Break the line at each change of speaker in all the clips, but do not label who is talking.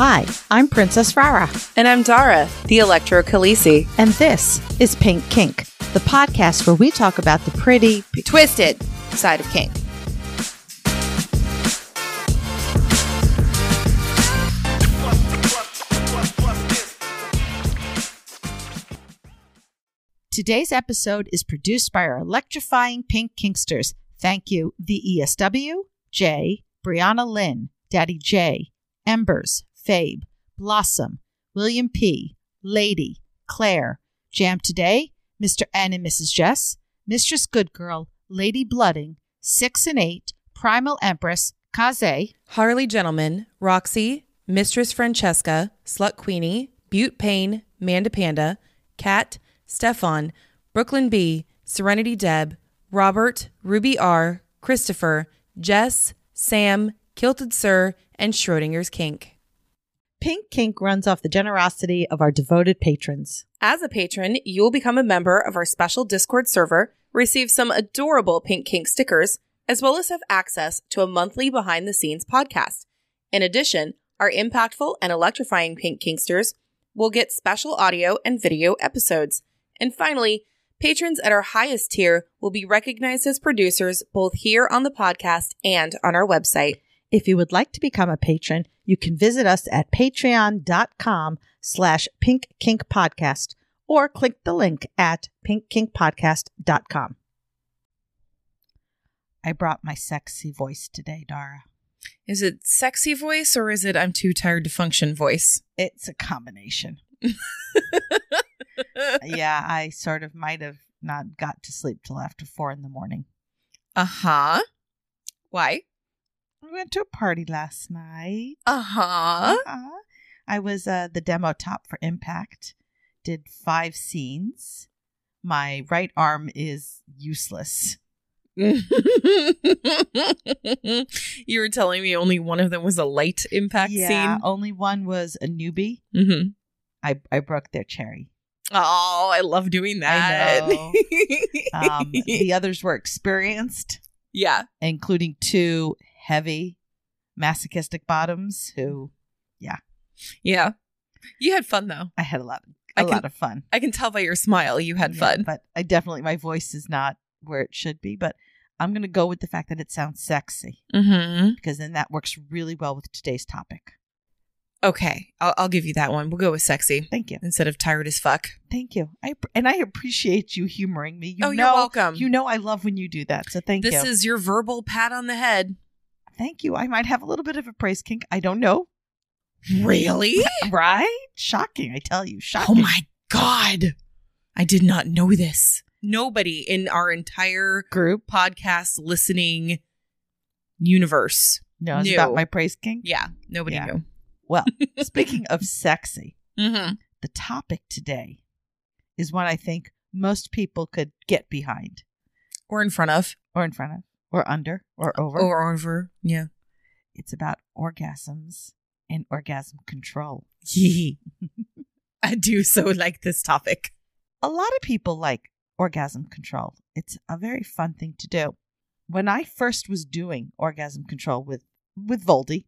Hi, I'm Princess Rara,
And I'm Dara, the Electro Khaleesi.
and this is Pink Kink, the podcast where we talk about the pretty,
Twisted side of kink.
Today's episode is produced by our electrifying pink kinksters. Thank you, the ESW, Jay, Brianna Lynn, Daddy J, Embers, Fabe, Blossom, William P, Lady, Claire, Jam Today, Mr. N and Mrs. Jess, Mistress Good Girl, Lady Blooding, Six and Eight, Primal Empress, Kaze,
Harley Gentleman, Roxy, Mistress Francesca, Slut Queenie, Butte Payne, Manda Panda, Kat, Stefan, Brooklyn B, Serenity Deb, Robert, Ruby R, Christopher, Jess, Sam, Kilted Sir, and Schrodinger's Kink.
Pink Kink runs off the generosity of our devoted patrons.
As a patron, you will become a member of our special Discord server, receive some adorable Pink Kink stickers, as well as have access to a monthly behind the scenes podcast. In addition, our impactful and electrifying Pink Kinksters will get special audio and video episodes. And finally, patrons at our highest tier will be recognized as producers both here on the podcast and on our website.
If you would like to become a patron, you can visit us at patreon.com slash pinkkinkpodcast or click the link at pinkkinkpodcast.com. I brought my sexy voice today, Dara.
Is it sexy voice or is it I'm too tired to function voice?
It's a combination. yeah, I sort of might have not got to sleep till after four in the morning.
Uh huh. Why?
I went to a party last night.
Uh huh.
Uh-huh. I was uh, the demo top for Impact. Did five scenes. My right arm is useless.
you were telling me only one of them was a light impact
yeah,
scene.
only one was a newbie.
Mm-hmm.
I I broke their cherry.
Oh, I love doing that.
Um, the others were experienced,
yeah.
including two heavy masochistic bottoms who
Yeah. Yeah. You had fun though.
I had a lot
I
a
can-
lot of fun.
I can tell by your smile you had
Yeah,
fun.
but I definitely my voice is not where it should be. But I'm gonna go with the fact that it sounds sexy
Mm-hmm.
because then that works really well with today's topic.
Okay. I'll, I'll give you that one. We'll go with sexy
Thank you,
instead of tired as fuck.
thank you. I and I appreciate you humoring me. You
oh,
know,
you're welcome.
You know I love when you do that. So thank
this
you.
This is your verbal pat on the head.
Thank you. I might have a little bit of a praise kink. I don't know.
Really?
Right? Shocking. I tell you, Shocking.
Oh my god. I did not know this. Nobody in our entire
group.
podcast listening universe.
No, it's about my praise kink.
Yeah, nobody
Yeah.
knew.
Well, speaking of sexy,
Mm-hmm.
the topic today is one I think most people could get behind,
Or in front of.
or in front of, or under, or uh, over.
Or over. Yeah.
It's about orgasms and orgasm control.
I do so like this topic.
A lot of people like orgasm control. It's a very fun thing to do. When I first was doing orgasm control with with Voldy,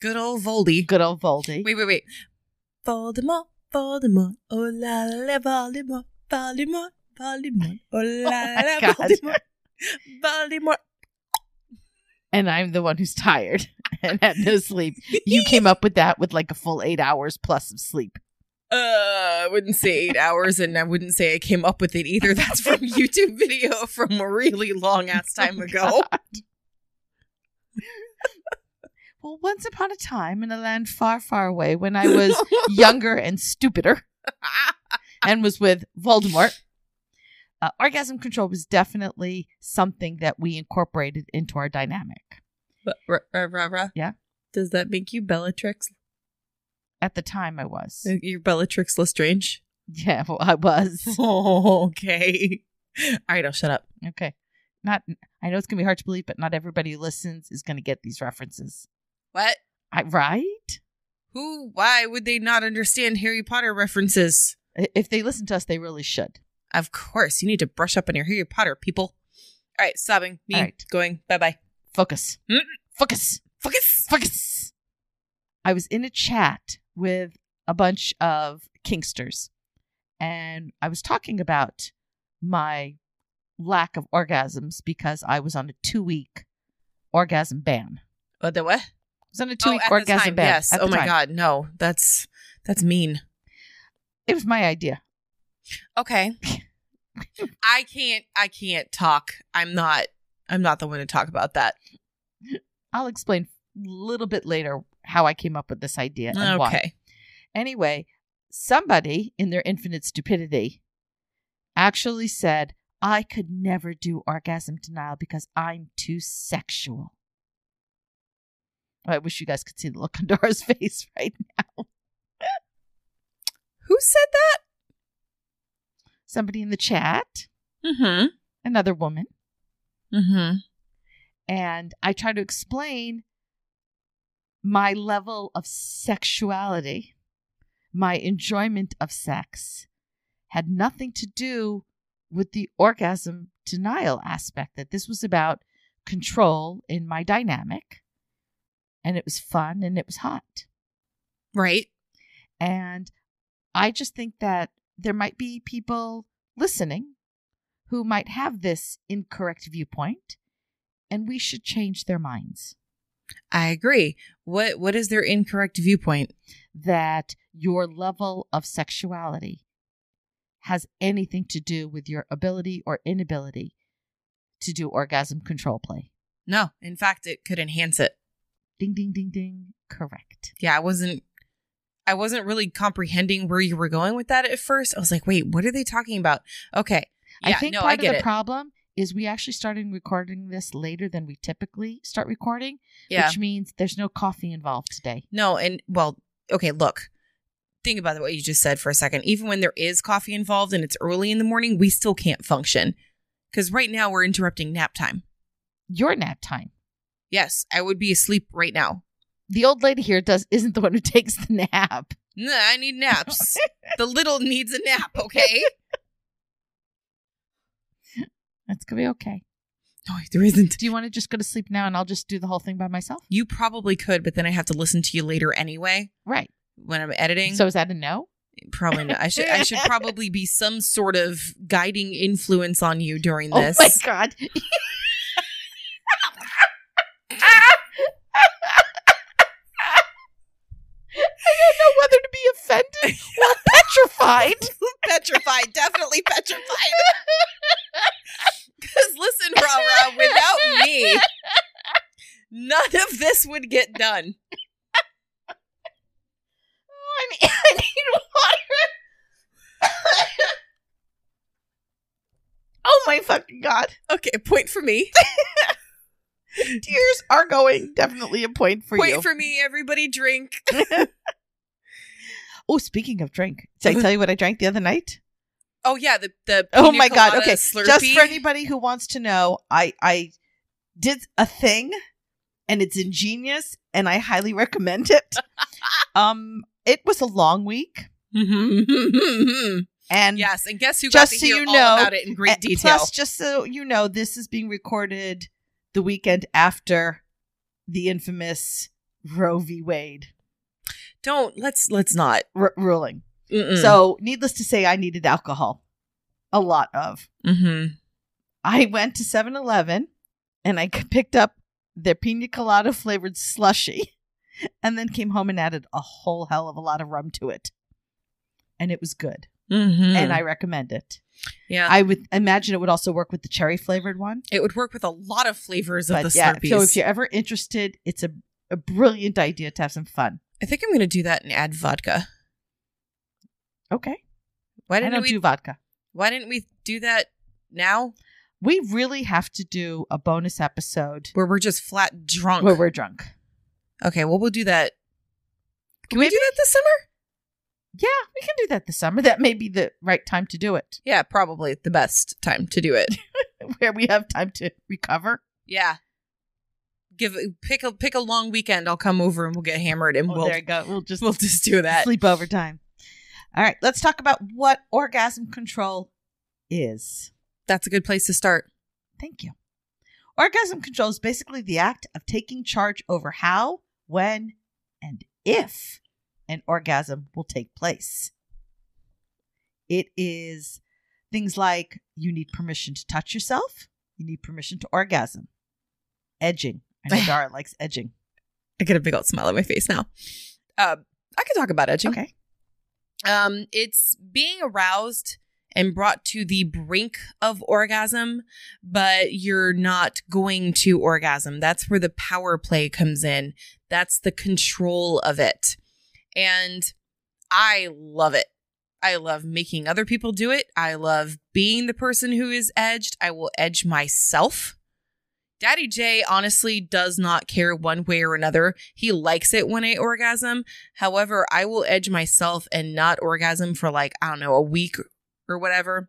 Good old Voldy.
good old Voldy,
Wait, wait, wait. Voldemort, Voldemort, oh la la, Voldemort, Voldemort, Voldemort, oh la la, oh
God.
Voldemort, Voldemort.
and I'm the one who's tired and had no sleep. You came up with that with like a full eight hours plus of sleep.
Uh, I wouldn't say eight hours, and I wouldn't say I came up with it either. That's from YouTube video from a really long ass time ago.
Well, once upon a time in a land far, far away, when I was younger and stupider and was with Voldemort, uh, orgasm control was definitely something that we incorporated into our dynamic.
But, rah, rah.
Yeah.
Does that make you Bellatrix?
At the time, I was.
You're Bellatrix Lestrange?
Yeah, well, I was.
Oh, okay. All right, I'll shut up.
Okay. Not. I know it's gonna be hard to believe, but not everybody who listens is gonna get these references.
What?
I, right?
Who? Why would they not understand Harry Potter references?
If they listen to us, they really should.
Of course, you need to brush up on your Harry Potter, people. All right, sobbing, Me
right.
going. Bye bye.
Focus.
Mm.
Focus.
Focus.
Focus. I was in a chat with a bunch of kinksters, and I was talking about my lack of orgasms because I was on a two week orgasm ban.
What the what?
I was on a two week
oh,
orgasm
time,
ban.
Yes. Oh my
time.
god, no. That's that's mean.
It was my idea.
Okay. I can't I can't talk. I'm not I'm not the one to talk about that.
I'll explain a little bit later how I came up with this idea and why.
okay.
Anyway, somebody in their infinite stupidity actually said, I could never do orgasm denial because I'm too sexual. I wish you guys could see the look on Dora's face right now.
Who said that?
Somebody in the chat,
Mm-hmm.
another woman,
Mm-hmm.
and I try to explain my level of sexuality, my enjoyment of sex had nothing to do with the orgasm denial aspect, that this was about control in my dynamic. And it was fun and it was hot.
Right.
And I just think that there might be people listening who might have this incorrect viewpoint, and we should change their minds.
I agree. What what is their incorrect viewpoint?
That your level of sexuality has anything to do with your ability or inability to do orgasm control play.
No. In fact, it could enhance it.
Ding, ding, ding, ding. Correct.
Yeah, I wasn't I wasn't really comprehending where you were going with that at first. I was like, wait, what are they talking about? Okay.
I think
no,
part
I
of the
it.
problem is we actually started recording this later than we typically start recording,
yeah.
which means there's no coffee involved today.
No, and well, okay, look. Think about what you just said for a second. Even when there is coffee involved and it's early in the morning, we still can't function. Because right now we're interrupting nap time.
Your nap time.
Yes, I would be asleep right now.
The old lady here does isn't the one who takes the nap.
Nah, I need naps. the little needs a nap, okay?
That's gonna be okay.
No, there isn't.
Do you want to just go to sleep now and I'll just do the whole thing by myself?
You probably could, but then I have to listen to you later anyway
Right.
when I'm editing.
So is that a no?
probably not. I should I should probably be some sort of guiding influence on you during this.
Oh my god. I don't know whether be petrified.
petrified, definitely petrified. Because listen, Rara, without me, none of this would get done.
Oh, I need, I need water. oh my fucking god.
Okay, point for me.
Tears are going. Definitely a point for
point
you.
for me. Everybody drink.
Oh, speaking of drink, did I tell you what I drank the other night?
Oh yeah, the the.
Oh my god. Okay.
Slurpee.
Just for anybody who wants to know, I I did a thing and it's ingenious and I highly recommend it. um it was a long week and
yes, and guess who
Just
got to
so
hear
you
all
know,
about it in great detail?
Plus, just so you know, this is being recorded the weekend after the infamous Roe v. Wade
Don't let's let's not.
r- ruling.
Mm-mm.
So, needless to say, I needed alcohol, a lot of.
Mhm.
I went to 7 Eleven and I picked up their pina colada flavored slushy and then came home and added a whole hell of a lot of rum to it. And it was good.
Mhm.
And I recommend it.
yeah,
I would imagine it would also work with the cherry flavored one.
it would work with a lot of flavors of the
yeah,
Slurpees.
so if you're ever interested, it's a, a brilliant idea to have some fun.
I think I'm going to do that and add vodka.
Okay.
Why didn't
don't
we?
do vodka.
why didn't we do that now,
We really have to do a bonus episode
where we're just flat drunk?
where we're drunk.
okay, well we'll do that. Can we do that this summer?
Yeah, we can do that this summer. That may be the right time to do it,
Yeah, probably the best time to do it.
where we have time to recover.
yeah. Give pick a pick a long weekend. I'll come over and we'll get hammered and
Oh,
we'll
there you go. We'll just
we'll just do that.
sleep over time. All right, let's talk about what orgasm control is.
That's a good place to start.
Thank you. Orgasm control is basically the act of taking charge over how, when, and if an orgasm will take place. It is things like you need permission to touch yourself, you need permission to orgasm, edging. I know Dara likes edging.
I get a big old smile on my face now. Uh, I can talk about edging.
Okay.
Um, it's being aroused and brought to the brink of orgasm, but you're not going to orgasm. That's where the power play comes in. That's the control of it. And I love it. I love making other people do it. I love being the person who is edged. I will edge myself. Daddy J honestly does not care one way or another. He likes it when I orgasm. However, I will edge myself and not orgasm for like, I don't know, a week or whatever.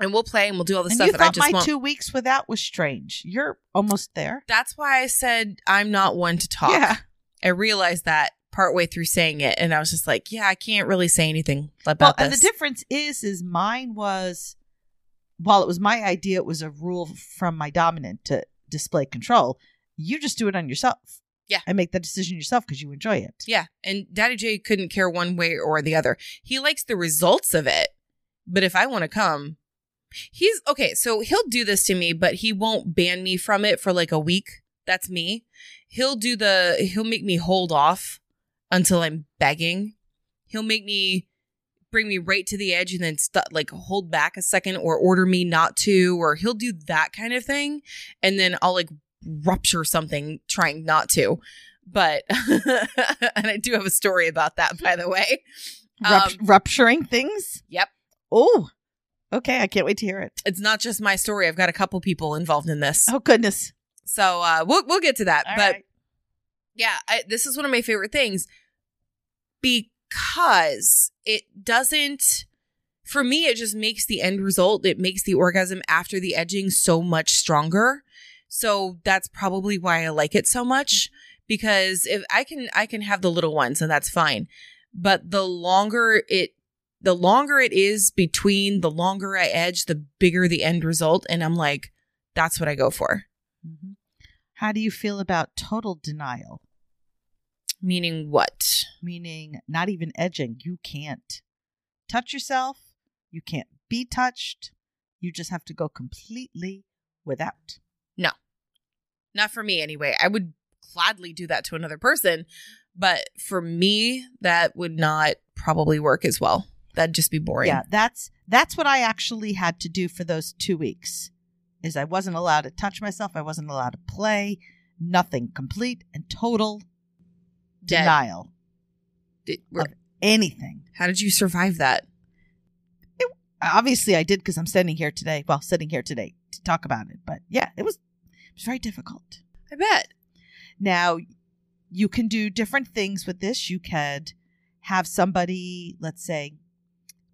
And we'll play and we'll do all the
And
stuff
you thought my
won't.
two weeks without was strange. You're almost there.
That's why I said I'm not one to talk.
Yeah.
I realized that partway through saying it, and I was just like, yeah, I can't really say anything
Well,
about
and the difference is, is mine was, while it was my idea, it was a rule from my dominant to display control. You just do it on yourself.
Yeah.
And make that decision yourself because you enjoy it.
yeah, and Daddy J couldn't care one way or the other. He likes the results of it, but if I want to come, he's okay. So he'll do this to me, but he won't ban me from it for like a week. That's me. He'll do the. He'll make me hold off until I'm begging. He'll make me bring me right to the edge and then st- like hold back a second or order me not to or he'll do that kind of thing and then I'll like rupture something trying not to. But and I do have a story about that by the way.
Rup-
Um,
rupturing things?
Yep.
Oh, okay. I can't wait to hear it.
It's not just my story. I've got a couple people involved in this.
Oh, goodness.
So uh we'll we'll get to that.
All
but
right.
yeah, I, this is one of my favorite things because it doesn't. For me, it just makes the end result. It makes the orgasm after the edging so much stronger. So that's probably why I like it so much. Because if I can, I can have the little ones, and that's fine. But the longer it, the longer it is between, the longer I edge, the bigger the end result. And I'm like, that's what I go for.
Mhm. How do you feel about total denial?
Meaning what?
Meaning, not even edging. You can't touch yourself. You can't be touched. You just have to go completely without. No.
Not for me anyway. I would gladly do that to another person, but for me, that would not probably work as well. That'd just be boring.
Yeah, that's that's what I actually had to do for those two weeks. Is I wasn't allowed to touch myself. I wasn't allowed to play. Nothing. Complete and total
Dead.
denial.
Did-
Of anything.
how did you survive that?
Obviously, I did because I'm standing here today. Well, sitting here today to talk about it. But yeah, it was it was very difficult.
I bet.
Now, you can do different things with this. You could have somebody, let's say,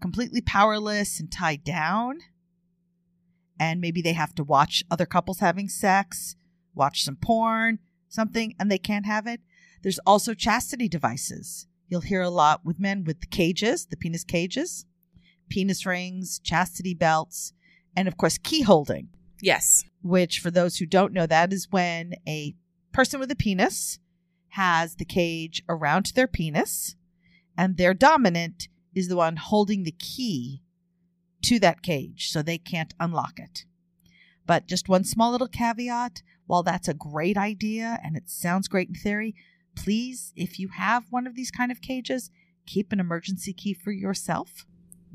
completely powerless and tied down, and maybe they have to watch other couples having sex, watch some porn, something, and they can't have it. There's also chastity devices. You'll hear a lot with men with the cages, the penis cages, penis rings, chastity belts, and of course, key holding
Yes.
which for those who don't know that is when a person with a penis has the cage around their penis and their dominant is the one holding the key to that cage so they can't unlock it but just one small little caveat while that's a great idea and it sounds great in theory please if you have one of these kind of cages keep an emergency key for yourself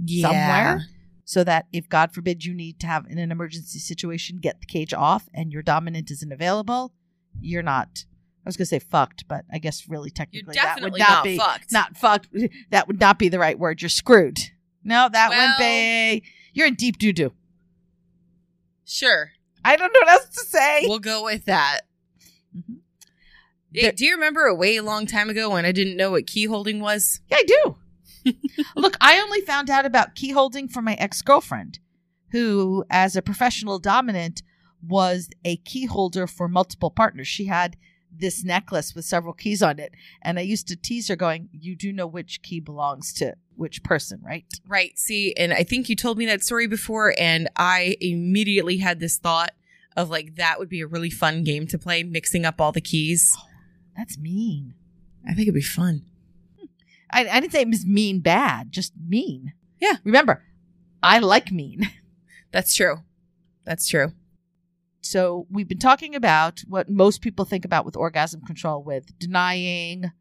Yeah.
somewhere so that if God forbid you need to have in an emergency situation get the cage off and your dominant isn't available, you're not. I was gonna say fucked, but I guess really technically that would not,
not,
be
fucked.
not fucked. That would not be the right word. You're screwed. No, that
Well-
wouldn't be. You're in deep doo doo.
sure.
I don't know what else to say.
We'll go with that.
Mhm.
Hey, do you remember a way long time ago when I didn't know what key holding was?
Yeah, I do. Look, I only found out about key holding from my ex girlfriend, who, as a professional dominant, was a key holder for multiple partners. She had this necklace with several keys on it. And I used to tease her, going, You do know which key belongs to which person, right?
Right. See, and I think you told me that story before, and I immediately had this thought of like that would be a really fun game to play, mixing up all the keys.
Oh, That's mean.
I think it'd be fun.
I, I didn't say it was mean bad, just mean.
Yeah.
Remember, I like mean.
That's true. That's true.
So we've been talking about what most people think about with orgasm control with denying,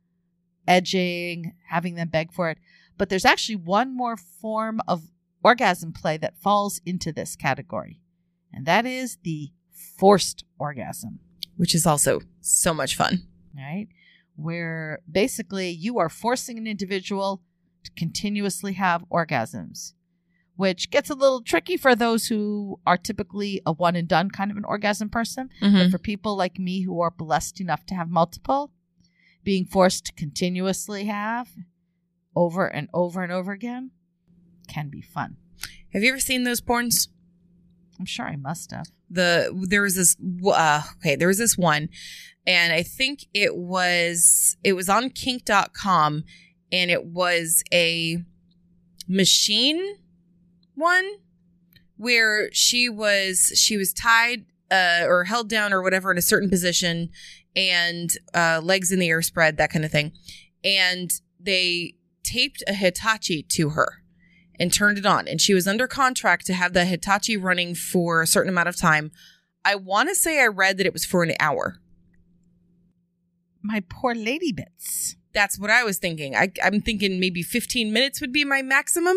edging, having them beg for it. But there's actually one more form of orgasm play that falls into this category, and that is the forced orgasm,
Which is also so much fun.
Right? Where basically you are forcing an individual to continuously have orgasms, which gets a little tricky for those who are typically a one and done kind of an orgasm person. But for people like me who are blessed enough to have multiple, being forced to continuously have over and over and over again can be fun.
Have you ever seen those porns?
I'm sure I must have.
the there was this uh okay there was this one and i think it was it was on kink.com and it was a machine one where she was she was tied uh or held down or whatever in a certain position and uh legs in the air spread that kind of thing and they taped a hitachi to her and turned it on. And she was under contract to have the Hitachi running for a certain amount of time. I want to say I read that it was for an hour.
My poor lady bits.
That's what I was thinking. I, I'm thinking maybe 15 minutes would be my maximum.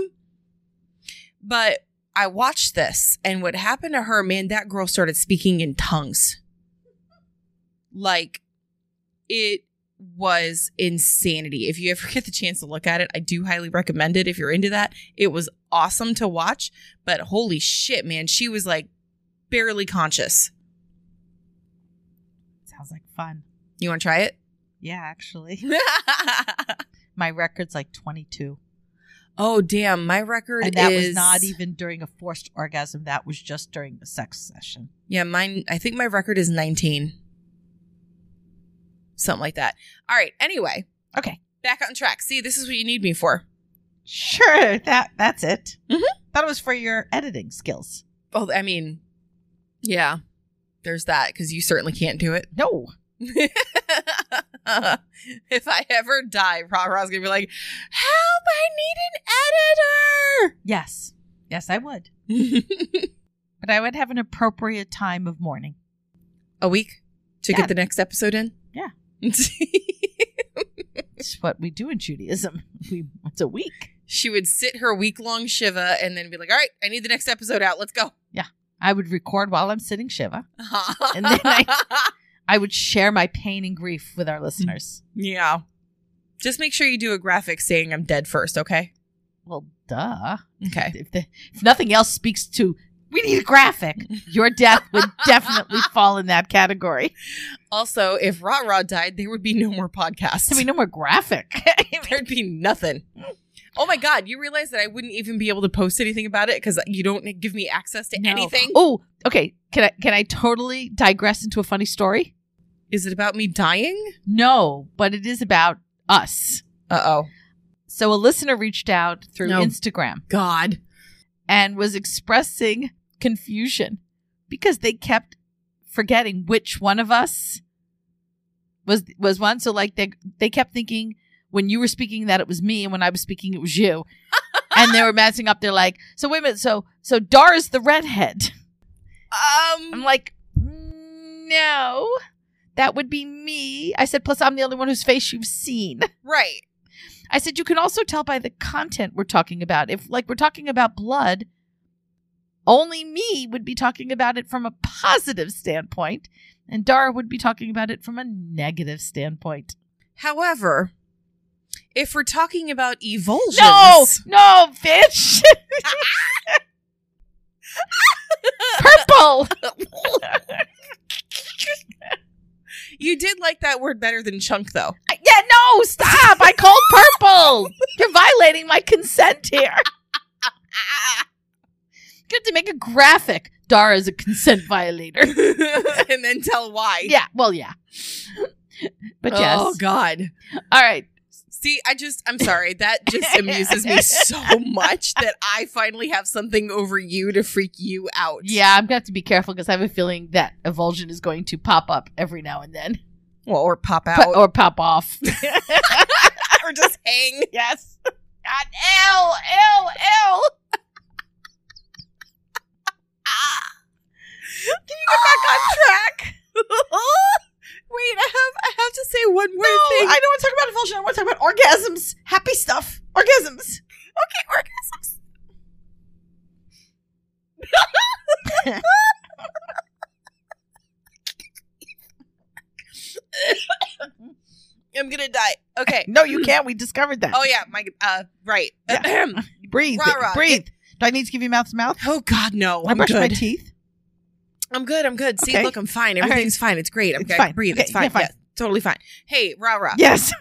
But I watched this, and what happened to her, man, that girl started speaking in tongues. Like, it was insanity. If you ever get the chance to look at it, I do highly recommend it if you're into that. It was awesome to watch, but holy shit, man, she was like barely conscious.
Sounds like fun.
You want to try it?
Yeah, actually. My record's like 22.
oh, damn, my record
And that
is
was not even during a forced orgasm. That was just during the sex session.
Yeah, mine I think my record is 19. Something like that. All right, anyway,
Okay.
back on track. See, this is what you need me for.
Sure. That that's it.
Mhm.
Thought it was for your editing skills.
Well, I mean, yeah. There's that cuz you certainly can't do it.
No.
if I ever die, Rara's gonna be like, "Help! I need an editor."
Yes. Yes, I would.
need an editor."
But I would have an appropriate time of mourning.
A week to
Yeah.
get the next episode in.
Yeah. It's what we do in Judaism. We it's a week.
She would sit her week long shiva and then be like, "All right, I need the next episode out. Let's go."
Yeah, I would record while I'm sitting Shiva. And then I- I would share my pain and grief with our listeners.
yeah. Just make sure you do a graphic saying I'm dead first, okay?
Well, duh.
Okay.
If, the, if nothing else speaks to, we need a graphic. Your death would definitely fall in that category.
Also, if Rara died, there would be no more podcasts.
I mean, no more graphic.
There'd be nothing. Oh my god, you realize that I wouldn't even be able to post anything about it because you don't give me access to
No.
anything?
Oh, okay. Can I can I totally digress into a funny story?
Is it about me dying?
No, but it is about us.
Uh oh.
So a listener reached out through. Instagram
God.
and was expressing confusion because they kept forgetting which one of us was was one. So like they they kept thinking when you were speaking that it was me, and when I was speaking it was you. and they were messing up. They're like, so wait a minute, so so Dara's the redhead.
Um, I'm
like, no, that would be me. I said, plus I'm the only one whose face you've seen.
Right.
I said, you can also tell by the content we're talking about. If, like, we're talking about blood, only me would be talking about it from a positive standpoint, and Dara would be talking about it from a negative standpoint.
However, if we're talking about evulsions,
No, no, bitch. Purple.
you did like that word better than chunk, though.
yeah, no, stop. I called purple. You're violating my consent here. You have to make a graphic. Dara is a consent violator.
and then tell why.
Yeah, well, yeah. But oh, yes.
Oh God.
All right.
See, I just, I'm sorry. That just amuses me so much that I finally have something over you to freak you out.
Yeah, I'm going to have to be careful because I have a feeling that Evulsion is going to pop up every now and then.
Well, or pop out.
Or pop off.
or just hang.
yes. God, ew, ew, ew.
Can you get back on track? Wait, I have I have to say one more
No,
thing.
I don't want to talk about evulsion. I want to talk about orgasms. Happy stuff. Orgasms.
okay, orgasms. I'm gonna die. Okay.
No, you can't. We discovered that.
Oh yeah, my uh right. Yeah.
breathe.
Rah, rah.
breathe. Do I need to give you mouth to mouth?
oh God, no.
I
I'm
brush my teeth.
I'm good. I'm good. See,
Okay.
look, I'm fine.
All right.
Everything's fine. It's great. I'm
It's
good.
fine.
Breathe.
Okay,
It's fine.
yeah, fine.
Yeah, totally fine. Hey, rah rah.
Yes.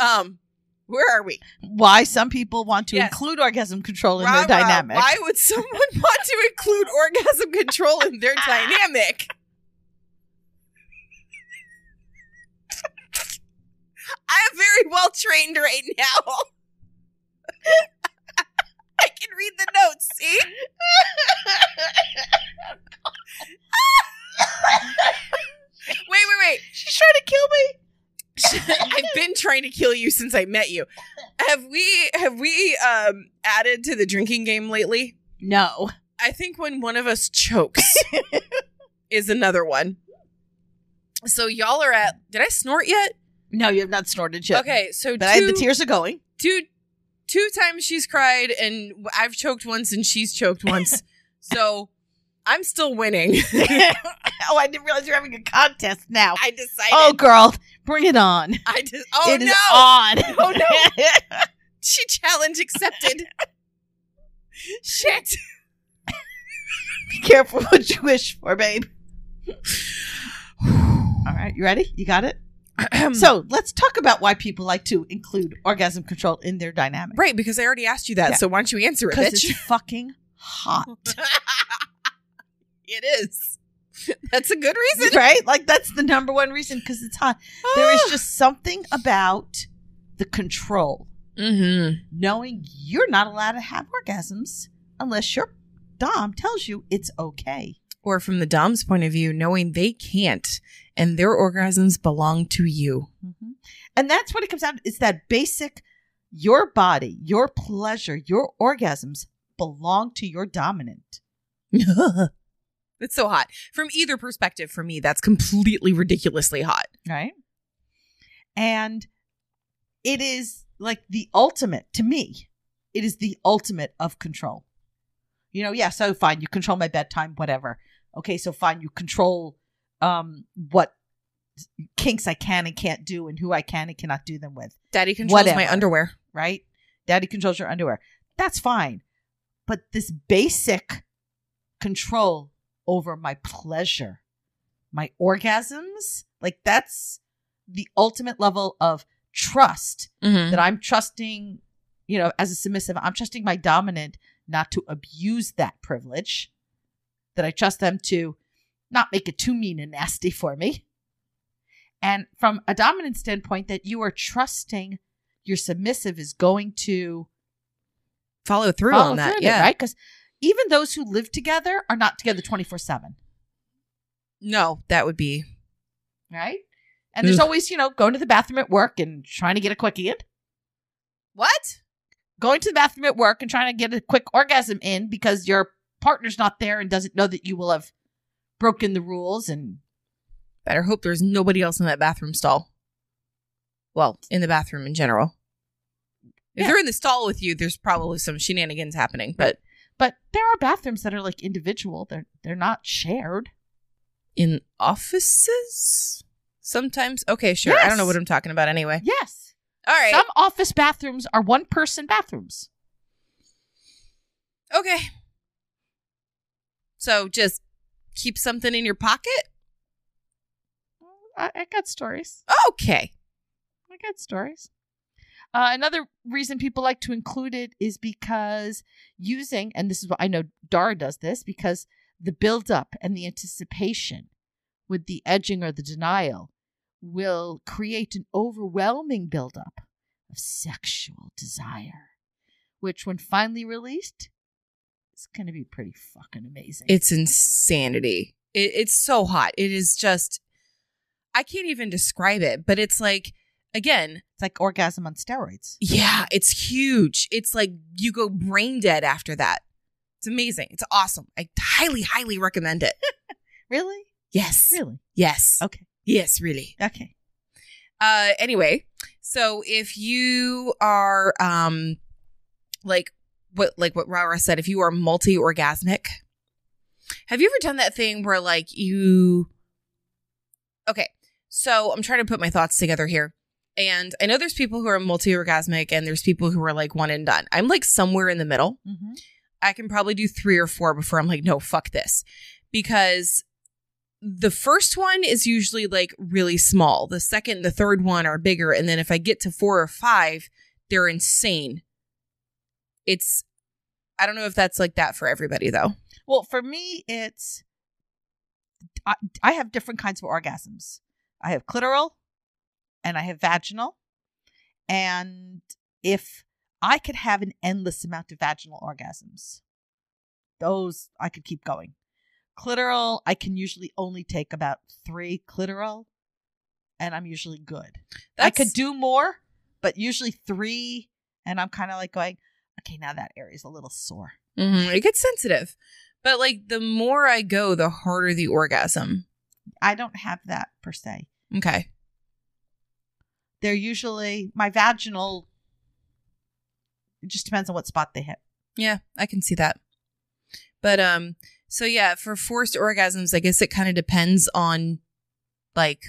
Um, where are we?
Why some people want to
Yes.
include orgasm control in
Rah,
their dynamic.
Why would someone want to include orgasm control in their dynamic? I am very well trained right now. I can read the notes. See? wait, wait, wait.
She's trying to kill me.
I've been trying to kill you since I met you. Have we have we um added to the drinking game lately?
No.
I think when one of us chokes is another one. So y'all are at did I snort yet?
No, you have not snorted yet.
Okay, so
But
two,
I had the tears are going.
two two times she's cried and I've choked once and she's choked once. so I'm still winning.
oh, I didn't realize you're having a contest now.
I decided
Oh, girl, bring it on.
I just oh
It is
no.
on.
Oh, no. She challenge accepted. Shit.
Be careful what you wish for, babe. All right, you ready? You got it? So let's talk about why people like to include orgasm control in their dynamic.
right, because I already asked you that,
Yeah.
so why don't you answer it,
Because
bitch?
it's fucking hot.
It is. That's a good reason.
right? Like that's the number one reason because it's hot. There is just something about the control,
Mm-hmm.
knowing you're not allowed to have orgasms unless your dom tells you it's okay.
Or from the Dom's point of view, knowing they can't and their orgasms belong to you.
Mhm. And that's what it comes down to. It's that basic your body, your pleasure, your orgasms belong to your dominant.
it's so hot. From either perspective, for me, that's completely ridiculously hot.
Right. And it is like the ultimate to me. It is the ultimate of control. You know, yeah, so fine, you control my bedtime, whatever. Okay, so fine, you control um what kinks I can and can't do and who I can and cannot do them with.
Daddy controls my underwear.
right? Daddy controls your underwear. That's fine. But this basic control over my pleasure, my orgasms, like that's the ultimate level of trust
Mm-hmm.
that I'm trusting, you know, as a submissive, I'm trusting my dominant not to abuse that privilege, that I trust them to not make it too mean and nasty for me. And from a dominant standpoint, that you are trusting your submissive is going to
Follow through
follow
on that.
through with it,
yeah.
right? Because even those who live together are not together 24 7,
No, that would be.
right? And there's
Ugh.
always, you know, going to the bathroom at work and trying to get a quickie in.
What?
going to the bathroom at work and trying to get a quick orgasm in because your partner's not there and doesn't know that you will have broken the rules and
Better hope there's nobody else in that bathroom stall. Well, in the bathroom in general. If
Yeah.
they're in the stall with you, there's probably some shenanigans happening. But
but there are bathrooms that are like individual they're they're not shared
in offices, sometimes. Okay, sure. I don't know what I'm talking about anyway.
yes
All right.
some office bathrooms are one person bathrooms
okay. So just keep something in your pocket.
I, I got stories
Okay.
I got stories. Uh, another reason people like to include it is because using, and this is what I know Dara does this, because the build up and the anticipation with the edging or the denial will create an overwhelming buildup of sexual desire, which, when finally released, is going to be pretty fucking amazing.
It's insanity. It, it's so hot. It is just. I can't even describe it, but it's like again,
It's like orgasm on steroids.
yeah, it's huge. It's like you go brain dead after that. It's amazing. It's awesome. I highly, highly recommend it.
Really?
Yes.
Really?
Yes.
Okay.
Yes, really.
Okay.
Uh anyway, so if you are um like what like what Rara said, if you are multi-orgasmic, have you ever done that thing where like you Okay. So I'm trying to put my thoughts together here. And I know there's people who are multi-orgasmic and there's people who are like one and done. I'm like somewhere in the middle.
Mm-hmm.
I can probably do three or four before I'm like, no, fuck this. Because the first one is usually like really small. The second, the third one are bigger. And then if I get to four or five, they're insane. It's, I don't know if that's like that for everybody though.
Well, for me, it's I, I have different kinds of orgasms. I have clitoral and I have vaginal. And if I could have an endless amount of vaginal orgasms, those I could keep going. Clitoral, I can usually only take about three clitoral, and I'm usually good. I could do more, but usually three, and I'm kind of like going, okay, now that area's a little sore.
Mhm, It gets sensitive. But like the more I go, the harder the orgasm.
I don't have that per se.
Okay.
They're usually my vaginal it just depends on what spot they hit
Yeah, I can see that. But um so yeah, for forced orgasms, I guess it kind of depends on like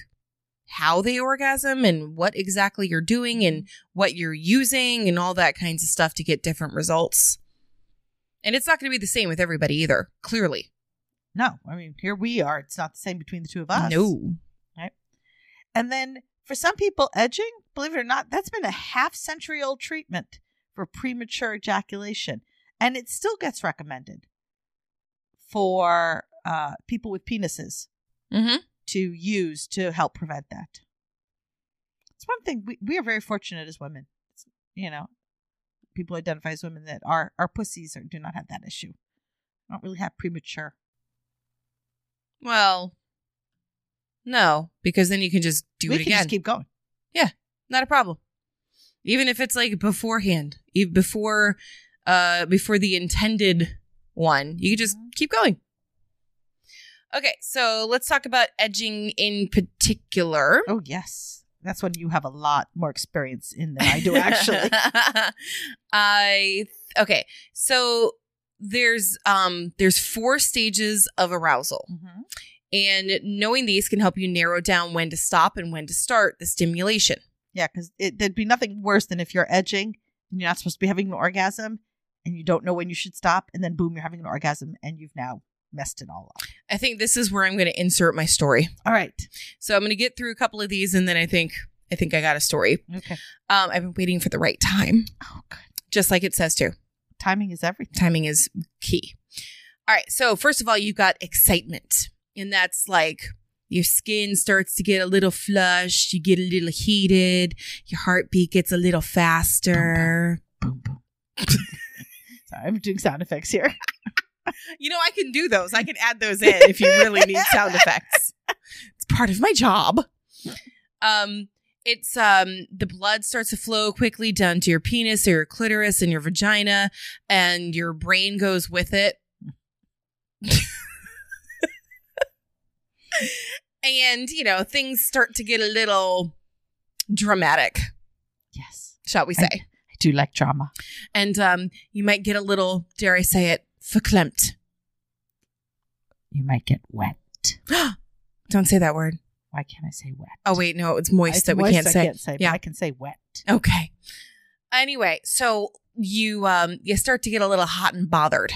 how they orgasm and what exactly you're doing and what you're using and all that kinds of stuff to get different results. And it's not going to be the same with everybody either, clearly.
no i mean here we are it's not the same between the two of us
No. Right.
And then for some people edging believe it or not that's been a half century old treatment for premature ejaculation and it still gets recommended for uh, people with penises
Mhm.
to use to help prevent that. It's one thing we, we are very fortunate as women. It's, you know people identify as women that our our pussies are, do not have that issue. Don't really have premature.
Well, no, because then you can just do
we
it
can
again.
just keep going.
Yeah, not a problem. Even if it's like beforehand before uh before the intended one you can just
Mhm.
keep going. Okay so let's talk about edging in particular.
Oh yes. That's one you have a lot more experience in than i do actually.
I okay so there's um there's four stages of arousal.
Mhm.
And knowing these can help you narrow down when to stop and when to start the stimulation
Yeah, because there'd be nothing worse than if you're edging and you're not supposed to be having an orgasm and you don't know when you should stop, and then boom, you're having an orgasm and you've now messed it all up.
i think this is where i'm going to insert my story
All right.
So I'm going to get through a couple of these, and then I think I think I got a story.
Okay.
Um, I've been waiting for the right time,
Oh, good.
just like it says to.
Timing is everything.
Timing is key. All right. So first of all, you got excitement, and that's like your skin starts to get a little flushed, you get a little heated, your heartbeat gets a little faster.
Boom, boom. Sorry, I'm doing sound effects here.
You know, I can do those. I can add those in if you really need sound effects. It's part of my job. Um, it's um the blood starts to flow quickly down to your penis or your clitoris and your vagina, and your brain goes with it. And you know, things start to get a little dramatic,
Yes.
shall we say.
I do like drama.
And um you might get a little, dare I say it, verklempt.
You might get wet.
Don't say that word.
Why can't I say wet?
Oh wait, no, it's moist
It's
that we
moist,
can't
I
say.
can't say,
Yeah.
I can say wet.
Okay. Anyway, so you um you start to get a little hot and bothered.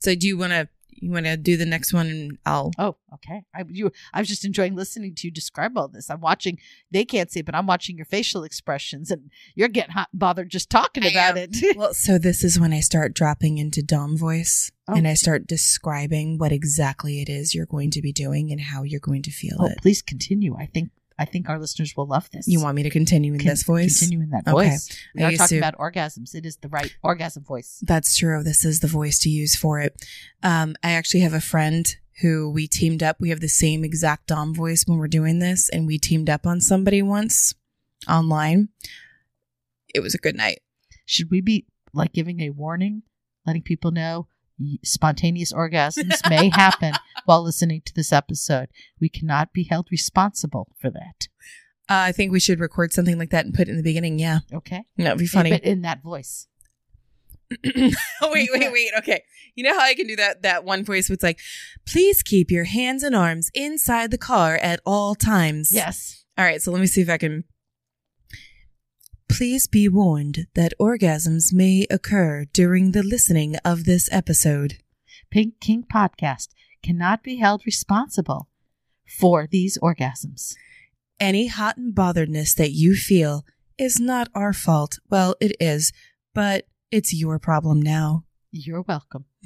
So do you want to you want to do the next one and I'll
Oh, okay. I you I was just enjoying listening to you describe all this. I'm watching they can't see, it, but I'm watching your facial expressions and you're getting hot and bothered just talking
I
about
am.
it.
Well, so this is when I start dropping into dom voice
Oh.
and I start describing what exactly it is you're going to be doing and how you're going to feel
oh,
it.
please continue. I think I think our listeners will love this.
You want me to continue in
Con-
this voice?
Continue in that
Okay.
voice. We
I
are talking
to-
about orgasms. It is the right orgasm voice.
That's true. This is the voice to use for it. Um, I actually have a friend who we teamed up. We have the same exact Dom voice when we're doing this, and we teamed up on somebody once online. It was a good night.
Should we be like giving a warning, letting people know spontaneous orgasms may happen while listening to this episode? We cannot be held responsible for that.
Uh, I think we should record something like that and put it in the beginning. Yeah,
Okay.
that would be funny.
But in that voice.
oh, wait, wait, wait. Okay. You know how I can do that that one voice it's like, please keep your hands and arms inside the car at all times.
Yes.
All right, so let me see if I can Please be warned that orgasms may occur during the listening of this episode.
Pink King Podcast cannot be held responsible for these orgasms.
Any hot and botheredness that you feel is not our fault. Well, it is, but it's your problem now.
You're welcome.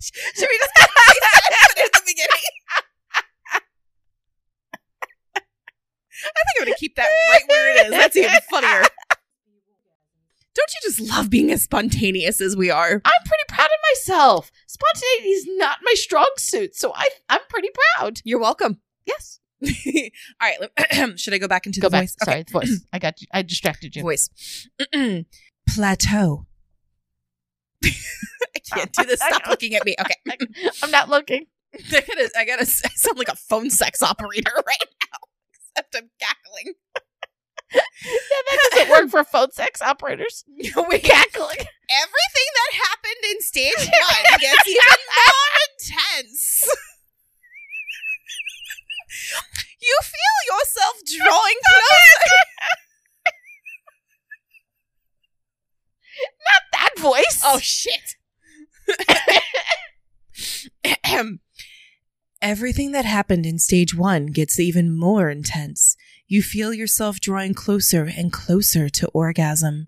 Should we just at the beginning? I think I'm going to keep that right where it is. That's even funnier. Don't you just love being as spontaneous as we are?
I'm pretty proud of myself. Spontaneity is not my strong suit, so I I'm pretty proud.
You're welcome.
Yes.
All right. Should I go back into
Go
the
back.
voice?
Sorry, the voice. I got you. I distracted you.
Voice. Plateau. I can't do this. Stop looking at me. Okay.
I'm not looking.
I gotta, I gotta I sound like a phone sex operator right now. Except I'm cackling.
Yeah, that doesn't work for phone sex operators.
We
Cackling.
everything that happened in stage one gets even more intense. you feel yourself drawing closer.
Not that voice.
Oh shit. Ahem. Everything that happened in stage one gets even more intense. You feel yourself drawing closer and closer to orgasm.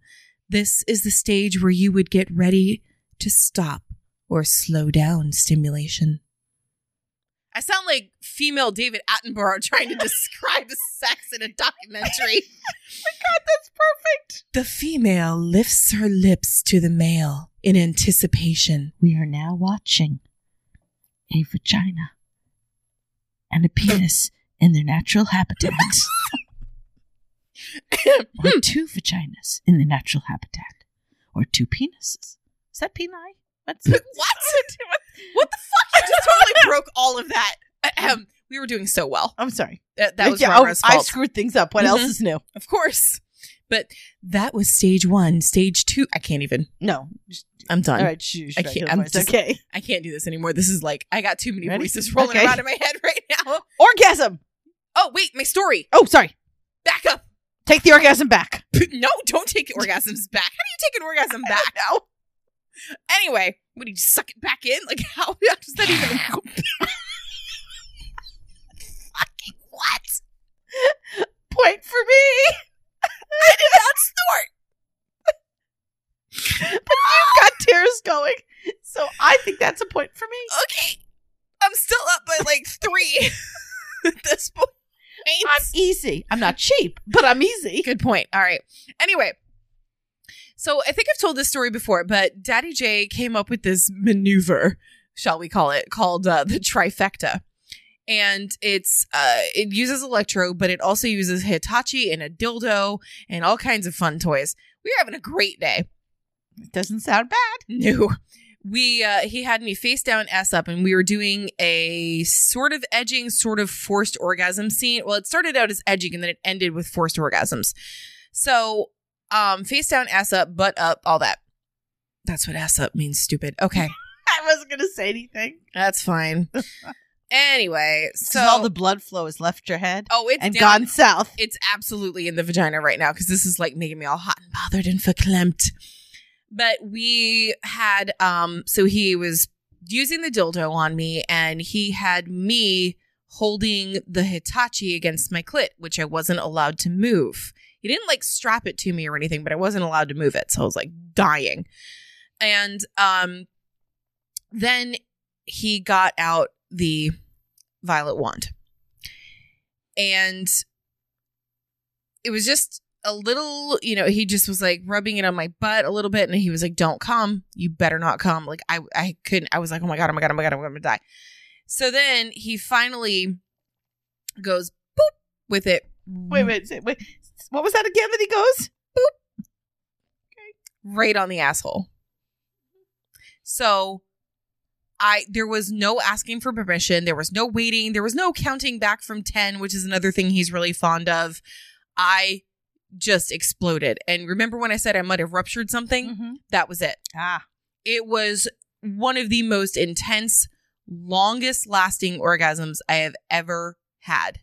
This is the stage where you would get ready to stop or slow down stimulation. I sound like female David Attenborough trying to describe sex in a documentary.
My God, that's perfect.
The female lifts her lips to the male in anticipation.
We are now watching a vagina and a penis in their natural habitat. or two vaginas in the natural habitat. Or two penises. Is that peni? What's
what? what the fuck? You just totally broke all of that. Ahem. we were doing so well.
I'm sorry.
That, that was
Yeah, oh, I
fault.
screwed things up. What else
Mhm.
is new?
of course. But that was stage one. Stage two, I can't even.
No.
I'm done.
All right, shh,
I can't- I'm just-
okay.
I can't do this anymore. This is like, I got too many
Ready?
voices rolling
Okay.
around in my head right now.
Orgasm.
Oh, wait, my story.
Oh, sorry.
Back up.
Take the orgasm back.
No, don't take orgasms back. How do you take an orgasm back?
No.
Anyway, do you suck it back in? Like, how, how does that even Fucking what?
Point for me.
I did not snort.
But you've got tears going. So I think that's a point for me.
Okay. I'm still up by like three at this point.
I'm easy. I'm not cheap, but I'm easy.
Good point. All right. Anyway, so I think I've told this story before, but Daddy J came up with this maneuver, shall we call it, called uh, the trifecta. And it's uh it uses electro, but it also uses Hitachi and a dildo and all kinds of fun toys. We were having a great day.
It doesn't sound bad.
No. We uh he had me face down ass up and we were doing a sort of edging, sort of forced orgasm scene. Well, it started out as edging and then it ended with forced orgasms. So um face down, ass up, butt up, all that. That's what ass up means, stupid. Okay.
I wasn't going to say anything.
That's fine. anyway,
so all the blood flow has left your head
Oh, it's
and
down.
gone south.
It's absolutely in the vagina right now because this is like making me all hot and bothered and verklempt. But we had um so he was using the dildo on me and he had me holding the Hitachi against my clit, which I wasn't allowed to move. He didn't like strap it to me or anything, but I wasn't allowed to move it. So I was like dying. And um then he got out the violet wand. And it was just a little, you know, he just was like rubbing it on my butt a little bit and he was like, Don't come. You better not come. Like I I couldn't I was like, Oh my god, oh my god, oh my god, I'm gonna die. So then he finally goes boop with it.
Wait, wait, wait, wait. What was that again that he goes? Boop. Okay.
Right on the asshole. So I there was no asking for permission, there was no waiting, there was no counting back from 10, which is another thing he's really fond of. I just exploded. And remember when I said I might have ruptured something?
Mm-hmm.
That was it.
Ah,
It was one of the most intense, longest lasting orgasms I have ever had.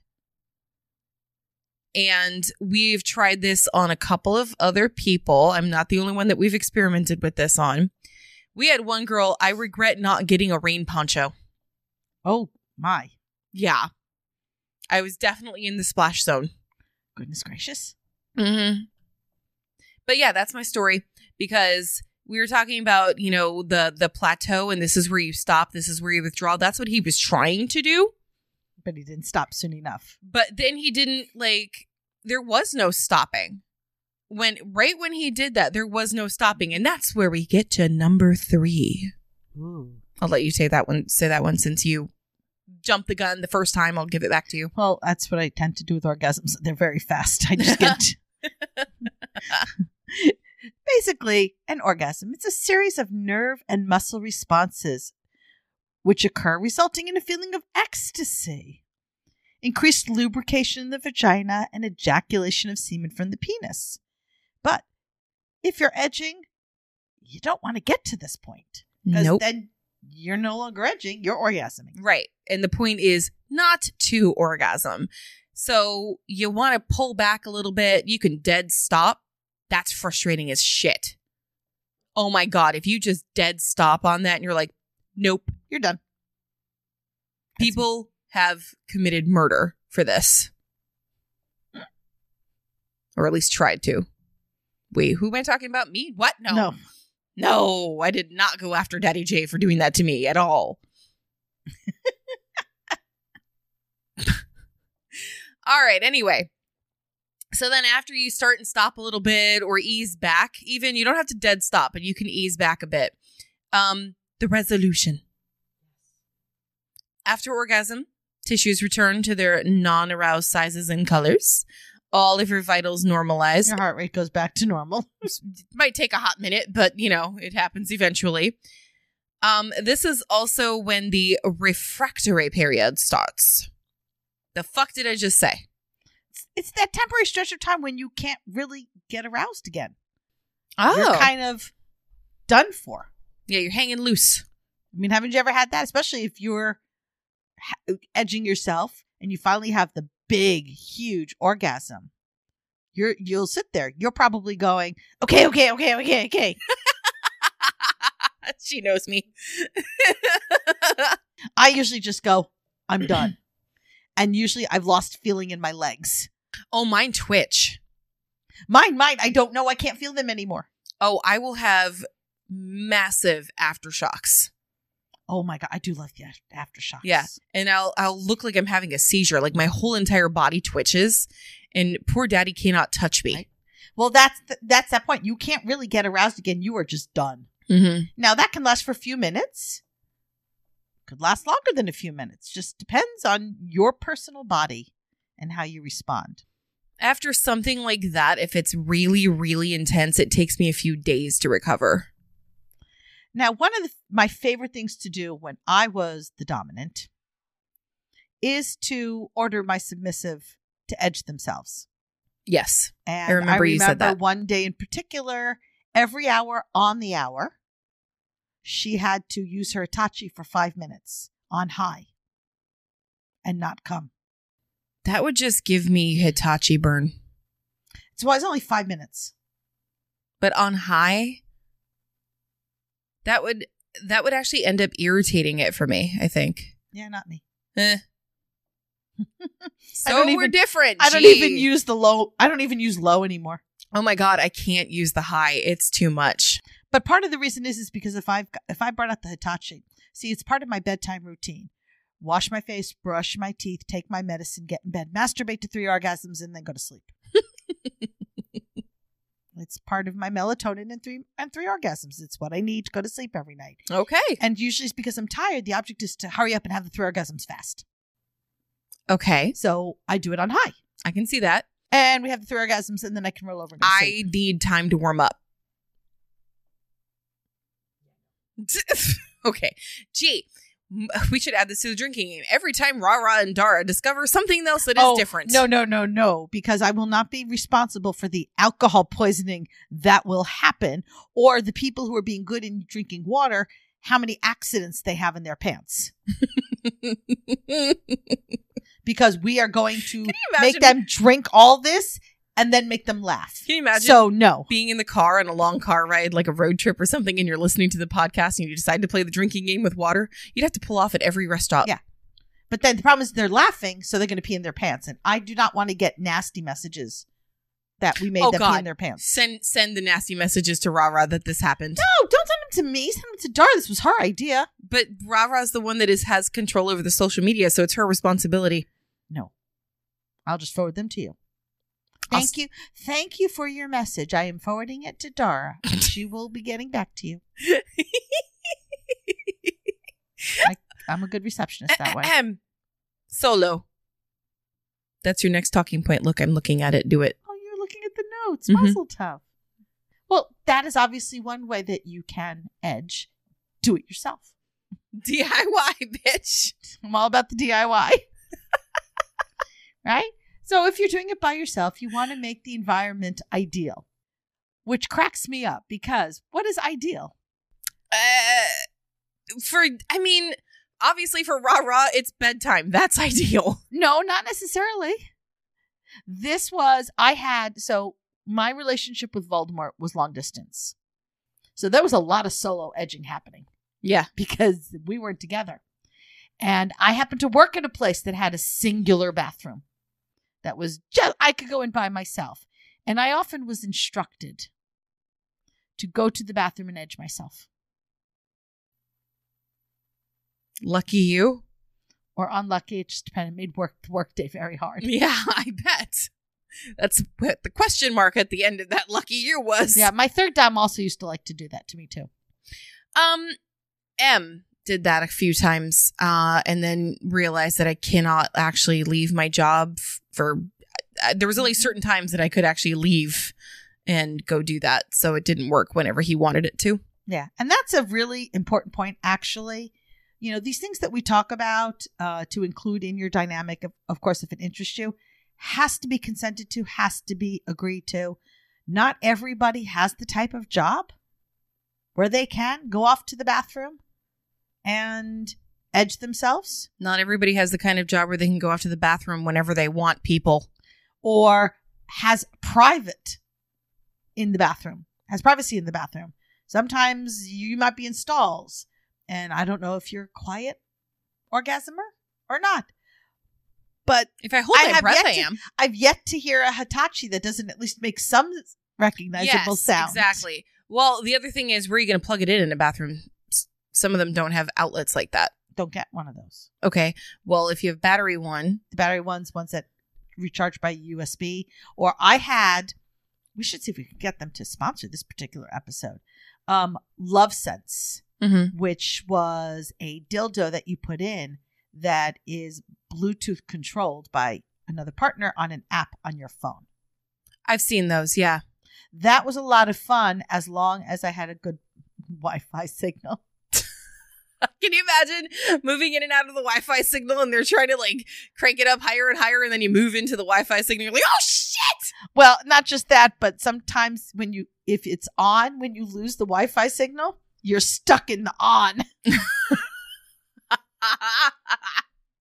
And we've tried this on a couple of other people. I'm not the only one that we've experimented with this on. We had one girl, I regret not getting a rain poncho.
oh my
Yeah. I was definitely in the splash zone.
goodness gracious!
Mm-hmm. But yeah, that's my story because we were talking about, you know, the the plateau and this is where you stop, this is where you withdraw. That's what he was trying to do.
But he didn't stop soon enough.
But then he didn't like there was no stopping. When right when he did that, there was no stopping. And that's where we get to number three.
Ooh.
I'll let you say that one say that one since you jumped the gun the first time. I'll give it back to you.
Well, that's what I tend to do with orgasms. They're very fast. I just get. Basically, an orgasm. It's a series of nerve and muscle responses which occur, resulting in a feeling of ecstasy, increased lubrication in the vagina, and ejaculation of semen from the penis. But if you're edging, you don't want to get to this point because
Nope.
then you're no longer edging, you're orgasming.
Right. And the point is not to orgasm. So you want to pull back a little bit. You can dead stop. That's frustrating as shit. Oh my God. If you just dead stop on that and you're like, nope,
You're done.
people have committed murder for this. Or at least tried to. Wait, who am I talking about? Me? What? No.
no.
No, I did not go after Daddy J for doing that to me at all. all right, anyway. So then after you start and stop a little bit or ease back, even you don't have to dead stop, but you can ease back a bit. Um the resolution. After orgasm, tissues return to their non-aroused sizes and colors. All of your vitals normalize
Your heart rate goes back to normal.
might take a hot minute, but you know, it happens eventually. Um, this is also when the refractory period starts. The fuck did I just say?
It's, it's that temporary stretch of time when you can't really get aroused again.
Oh,
You're kind of done for.
yeah, you're hanging loose.
I mean, haven't you ever had that? Especially if you're ha- edging yourself and you finally have the big, huge orgasm. You're you'll sit there. You're probably going, okay, okay, okay, okay, okay.
she knows me.
I usually just go, I'm done. And usually I've lost feeling in my legs.
oh, mine twitch.
Mine, mine, I don't know. I can't feel them anymore.
Oh, I will have massive aftershocks.
Oh my god, I do love the af- aftershocks.
Yeah. and I'll I'll look like I'm having a seizure. Like my whole entire body twitches, and poor daddy cannot touch me.
Right. Well, that's th- that's that point. You can't really get aroused again. You are just done.
Mm-hmm.
Now that can last for a few minutes. Could last longer than a few minutes. Just depends on your personal body and how you respond.
After something like that, if it's really really intense, it takes me a few days to recover.
Now, one of the, my favorite things to do when I was the dominant is to order my submissive to edge themselves.
Yes.
And
I remember you said that.
one day in particular, every hour on the hour, she had to use her Hitachi for five minutes on high and not come.
That would just give me Hitachi burn.
So it was only five minutes.
But on high, that would that would actually end up irritating it for me, I think.
Yeah, not me.
Eh. So we're different.
I don't
gee.
even use the low. I don't even use low anymore.
Oh my god, I can't use the high. It's too much.
But part of the reason is is because if I've if I brought out the Hitachi, see, it's part of my bedtime routine. Wash my face, brush my teeth, take my medicine, get in bed, masturbate to three orgasms, and then go to sleep. It's part of my melatonin and three and three orgasms. It's what I need to go to sleep every night.
Okay.
And usually it's because I'm tired. The object is to hurry up and have the three orgasms fast.
Okay.
So I do it on high.
I can see that.
And we have the three orgasms and then I can roll over and go to sleep.
I need time to warm up. okay. Gee, we should add this to the drinking game. Every time Rara and Dara discover something else that is
Oh,
different.
No, no, no, no, because I will not be responsible for the alcohol poisoning that will happen or the people who are being good in drinking water, how many accidents they have in their pants. Because we are going to make them drink all this and then make them laugh.
Can you imagine
So, no.
being in the car on a long car ride, like a road trip or something, and you're listening to the podcast and you decide to play the drinking game with water? You'd have to pull off at every rest stop.
Yeah. But then the problem is they're laughing, so they're going to pee in their pants. And I do not want to get nasty messages that we made
Oh,
them pee in their pants.
Send send the nasty messages to Rara that this happened.
No, don't send them to me. Send them to Dar. This was her idea.
But Rara's the one that is has control over the social media, so it's her responsibility.
No. I'll just forward them to you.
I'll
Thank you. Thank you for your message. I am forwarding it to Dara, and she will be getting back to you. I'm a good receptionist that way.
Ahem. Solo. That's your next talking point. Look, I'm looking at it. Do it.
Oh, you're looking at the notes.
Mhm.
Mazel tov. Well, that is obviously one way that you can edge. Do it yourself.
DIY, bitch.
I'm all about the DIY. right? So if you're doing it by yourself, you want to make the environment ideal, which cracks me up because what is ideal?
Uh, for I mean, obviously for Rara, it's bedtime. That's ideal.
No, not necessarily. This was, I had, so my relationship with Voldemort was long distance. So there was a lot of solo edging happening
Yeah.
because we weren't together. And I happened to work at a place that had a singular bathroom that was just, I could go in by myself. And I often was instructed to go to the bathroom and edge myself.
Lucky you.
Or unlucky, it just depended, made work work day very hard.
Yeah, I bet. That's what the question mark at the end of that lucky you was.
Yeah, my third dom also used to like to do that to me too.
Um, M did that a few times, uh, and then realized that I cannot actually leave my job for. There was only certain times that I could actually leave and go do that, so it didn't work whenever he wanted it to.
Yeah. And that's a really important point, actually. You know, these things that we talk about uh, to include in your dynamic, of, of course, if it interests you, has to be consented to, has to be agreed to. Not everybody has the type of job where they can go off to the bathroom and edge themselves
Not everybody has the kind of job where they can go off to the bathroom whenever they want people.
or has private in the bathroom, has privacy in the bathroom. Sometimes you might be in stalls, and I don't know if you're a quiet orgasmer or not. But
If I hold
I
my
have
breath, I
to-
am.
I've yet to hear a Hitachi that doesn't at least make some recognizable
yes,
sound.
Exactly. Well, the other thing is, where are you going to plug it in in a bathroom? Some of them don't have outlets like that.
Don't get one of those.
Okay. Well, if you have battery one,
The battery ones, ones that recharge by USB. Or I had, we should see if we can get them to sponsor this particular episode. Um, Lovense.
mm-hmm.
which was a dildo that you put in that is Bluetooth controlled by another partner on an app on your phone.
I've seen those. Yeah.
That was a lot of fun as long as I had a good Wi Fi signal.
Can you imagine moving in and out of the Wi-Fi signal and they're trying to like crank it up higher and higher and then you move into the Wi-Fi signal you're like, "Oh shit!"
Well, not just that, but sometimes when you, if it's on, when you lose the Wi Fi signal, you're stuck in the on.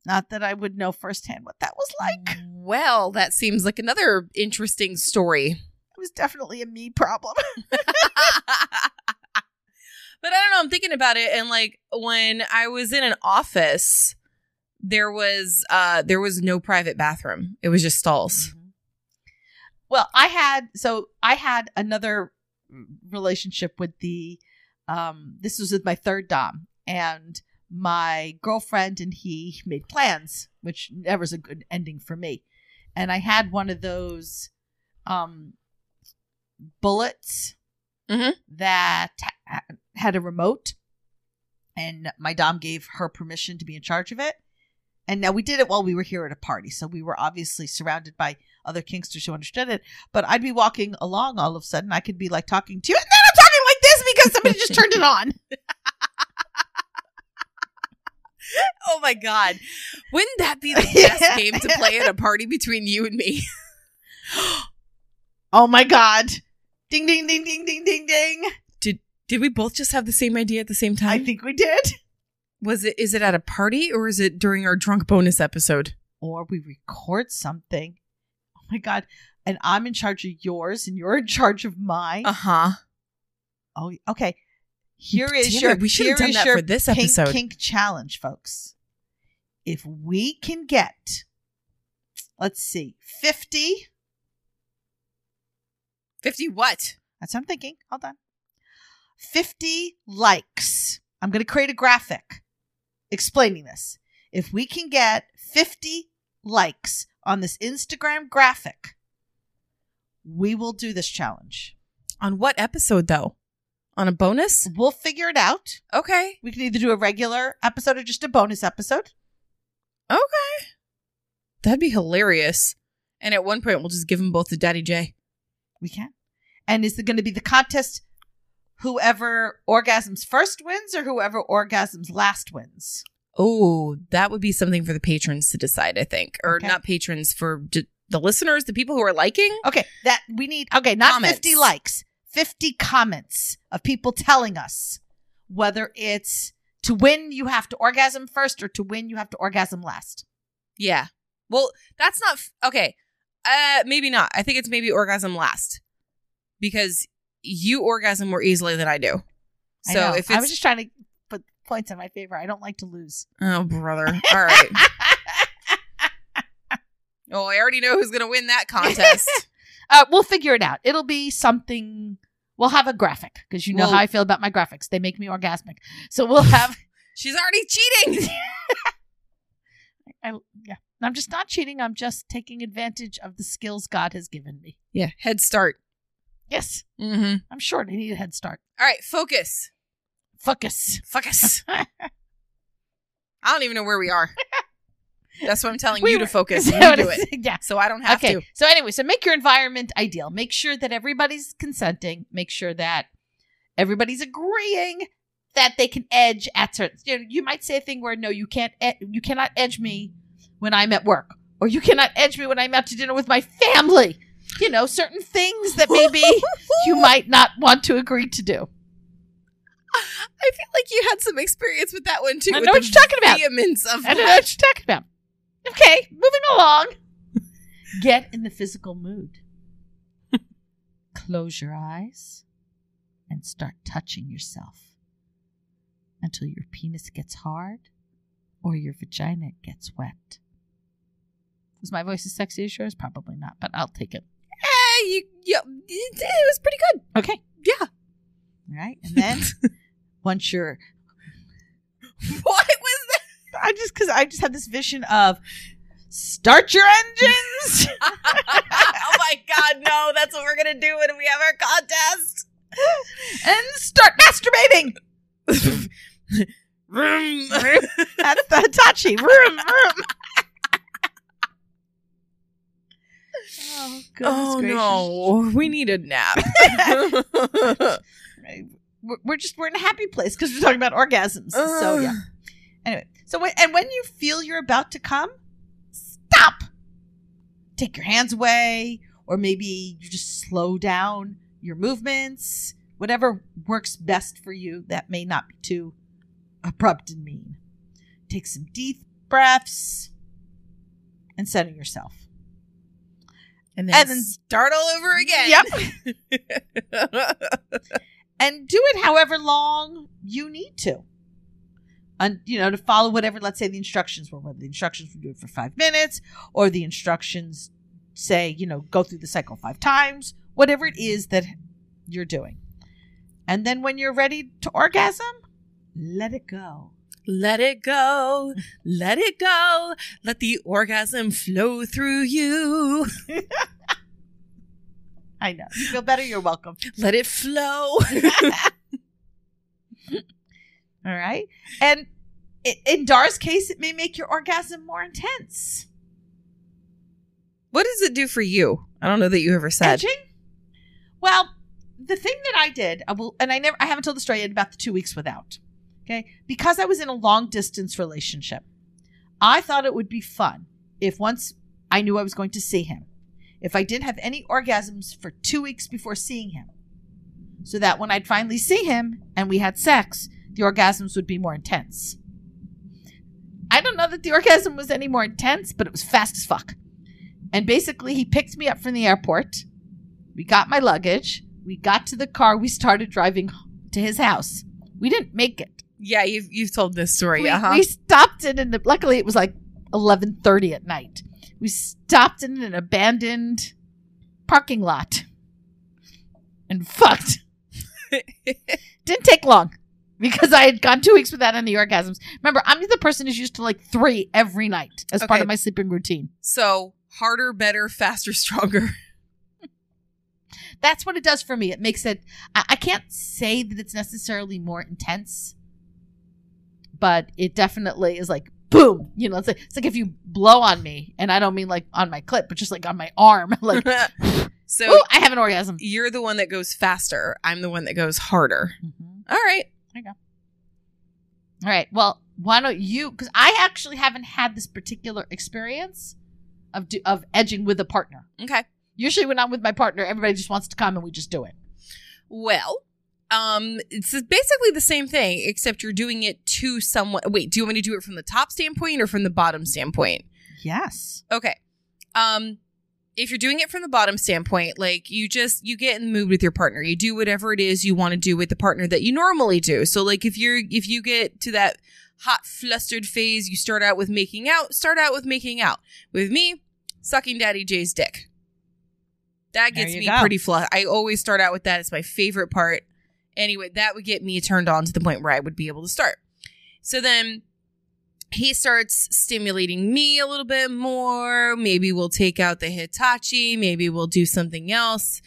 Not that I would know firsthand what that was like.
well, that seems like another interesting story.
It was definitely a me problem.
but I don't know. I'm thinking about it, and like when I was in an office, there was uh there was no private bathroom. It was just stalls.
Well, I had so I had another relationship with the um this was with my third dom and my girlfriend and he made plans, which never was a good ending for me. And I had one of those um bullets
Mhm.
that ha- had a remote, and my dom gave her permission to be in charge of it. And now we did it while we were here at a party, so we were obviously surrounded by other Kinksters who understood it. But I'd be walking along all of a sudden, I could be like talking to you, and then I'm talking like this because somebody just turned it on.
Oh my god. Wouldn't that be the best game to play at a party between you and me?
Oh my god! Ding ding ding ding ding ding ding!
Did we both just have the same idea at the same time?
I think we did.
Was it is it at a party or is it during our drunk bonus episode?
or we record something. Oh my god! And I'm in charge of yours, and you're in charge of mine.
Uh-huh.
oh, okay. Here is
Damn
your.
it, we should have done that for this
pink
episode.
Kink challenge, folks. If we can get, let's see, fifty.
50 what?
That's what I'm thinking. Hold on. Fifty likes. I'm going to create a graphic explaining this. If we can get fifty likes on this Instagram graphic, we will do this challenge.
On what episode though? On a bonus?
We'll figure it out.
Okay.
We can either do a regular episode or just a bonus episode.
Okay. That'd be hilarious. And at one point we'll just give them both to Daddy J.
We can. And is it going to be the contest? Whoever orgasms first wins, or whoever orgasms last wins.
Oh, that would be something for the patrons to decide, I think. Or
Okay.
not patrons, for d- the listeners, the people who are liking.
Okay, that we need. Okay, not
Comments.
fifty likes, fifty comments of people telling us whether it's to win you have to orgasm first, or to win you have to orgasm last.
Yeah. Well, that's not f- okay. Uh maybe not. I think it's maybe orgasm last. Because you orgasm more easily than I do. So
know.
if
I was just trying to put points in my favor, I don't like to lose.
Oh brother. All right. oh, I already know who's going to win that contest.
uh, we'll figure it out. It'll be something. We'll have a graphic because you know
Well-
how I feel about my graphics. They make me orgasmic. So we'll have.
She's already cheating.
I, yeah, I'm just not cheating. I'm just taking advantage of the skills God has given me.
yeah, head start.
Yes,
Mhm.
I'm short. I need a head start.
All right, focus.
Focus.
Focus. I don't even know where we are. That's what I'm telling
We
you to focus. You do it.
Yeah.
So I don't have
okay.
to.
So anyway, so make your environment ideal. Make sure that everybody's consenting. Make sure that everybody's agreeing that they can edge at certain. You, know, you might say a thing where no, you can't. ed- You cannot edge me when I'm at work, or you cannot edge me when I'm out to dinner with my family. You know, certain things that maybe you might not want to agree to do.
I feel like you had some experience with that one too.
I know what you're talking about.
Vehemence of
I know
that.
what you're talking about. Okay, moving along. Get in the physical mood. Close your eyes and start touching yourself until your penis gets hard or your vagina gets wet. Was my voice as sexy as yours? Probably not, but I'll take it.
Eh, you, yeah, it, was pretty good.
Okay.
Yeah.
All right. And then once you're
What was that?
I just because I just had this vision of start your engines.
oh my god, no! That's what we're gonna do when we have our contest.
and start masturbating.
Vroom.
That's the Hitachi. Vroom, vroom. Oh, goodness
oh
gracious.
no, we need a nap.
We're, just we're in a happy place because we're talking about orgasms. so yeah. Anyway, so when, and when you feel you're about to come, stop. Take your hands away, or maybe you just slow down your movements. Whatever works best for you. That may not be too abrupt and mean. Take some deep breaths and center yourself.
And then,
And then-
start all over again.
Yep. and do it however long you need to. And you know, to follow whatever, let's say the instructions were, whether the instructions were do it for five minutes, or the instructions say, you know, go through the cycle five times, whatever it is that you're doing. And then when you're ready to orgasm, let it go.
Let it go. Let it go. Let the orgasm flow through you.
I know. You feel better? You're welcome.
Let it flow.
All right. And in Dar's case, it may make your orgasm more intense.
what does it do for you? I don't know that you ever said.
Edging? Well, the thing that I did, I will, and I never, I haven't told the story yet about the two weeks without. Okay, because I was in a long distance relationship, I thought it would be fun if once I knew I was going to see him, if I didn't have any orgasms for two weeks before seeing him, so that when I'd finally see him and we had sex, the orgasms would be more intense. I don't know that the orgasm was any more intense, but it was fast as fuck. And basically, he picked me up from the airport. We got my luggage. We got to the car. We started driving to his house. We didn't make it.
Yeah, you've you've told this story.
We,
uh-huh.
we stopped in an. Luckily, it was like eleven thirty at night. We stopped in an abandoned parking lot and fucked. Didn't take long because I had gone two weeks without any orgasms. Remember, I'm the person who's used to like three every night as part of my sleeping routine.
so harder, better, faster, stronger.
that's what it does for me. It makes it. I, I can't say that it's necessarily more intense, but it definitely is like boom. You know, it's like it's like if you blow on me, and I don't mean like on my clit, but just like on my arm. like,
so
ooh, I have an orgasm.
you're the one that goes faster. I'm the one that goes harder. Mm-hmm. all right there you go
all right Well, why don't you? Because I actually haven't had this particular experience of do, of edging with a partner.
Okay.
Usually, when I'm with my partner, everybody just wants to come and we just do it.
Well, um, it's basically the same thing, except you're doing it to someone. Wait, do you want me to do it from the top standpoint or from the bottom standpoint?
Yes.
Okay. Um, if you're doing it from the bottom standpoint, like you just you get in the mood with your partner. You do whatever it is you want to do with the partner that you normally do. So like if you're if you get to that hot flustered phase, you start out with making out, start out with making out. With me, sucking Daddy J's dick. That gets me
go.
pretty flush. I always start out with that. It's my favorite part. Anyway, that would get me turned on to the point where I would be able to start. So then he starts stimulating me a little bit more. Maybe we'll take out the Hitachi. Maybe we'll do something else.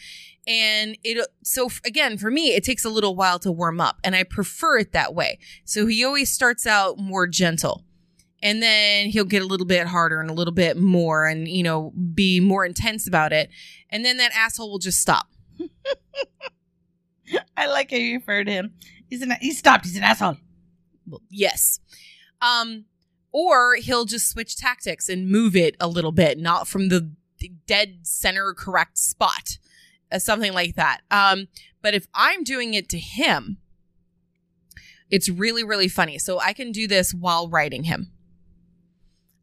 And it, so again, for me, it takes a little while to warm up and I prefer it that way. So he always starts out more gentle and then he'll get a little bit harder and a little bit more and, you know, be more intense about it. And then that asshole will just stop.
I like how you refer to him. He's an he stopped. He's an asshole.
Well, yes. Um, or he'll just switch tactics and move it a little bit, not from the dead center correct spot, uh, something like that. Um, but if I'm doing it to him, it's really, really funny. So I can do this while writing him.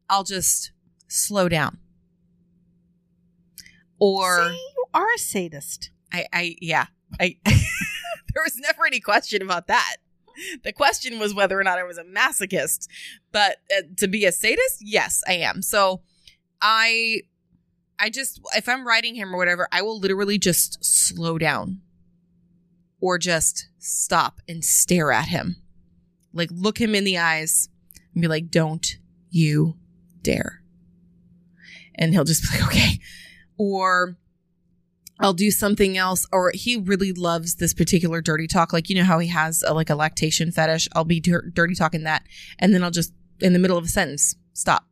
I'll just slow down. Or
See, you are a sadist.
I, I, yeah, I, there was never any question about that. The question was whether or not I was a masochist, but uh, to be a sadist, yes, I am. So I, I just, if I'm writing him or whatever, I will literally just slow down or just stop and stare at him. Like look him in the eyes and be like, don't you dare. And he'll just be like, okay. Or I'll do something else. Or he really loves this particular dirty talk. Like, you know how he has a, like a lactation fetish? I'll be dir- dirty talking that. And then I'll just, in the middle of a sentence, stop.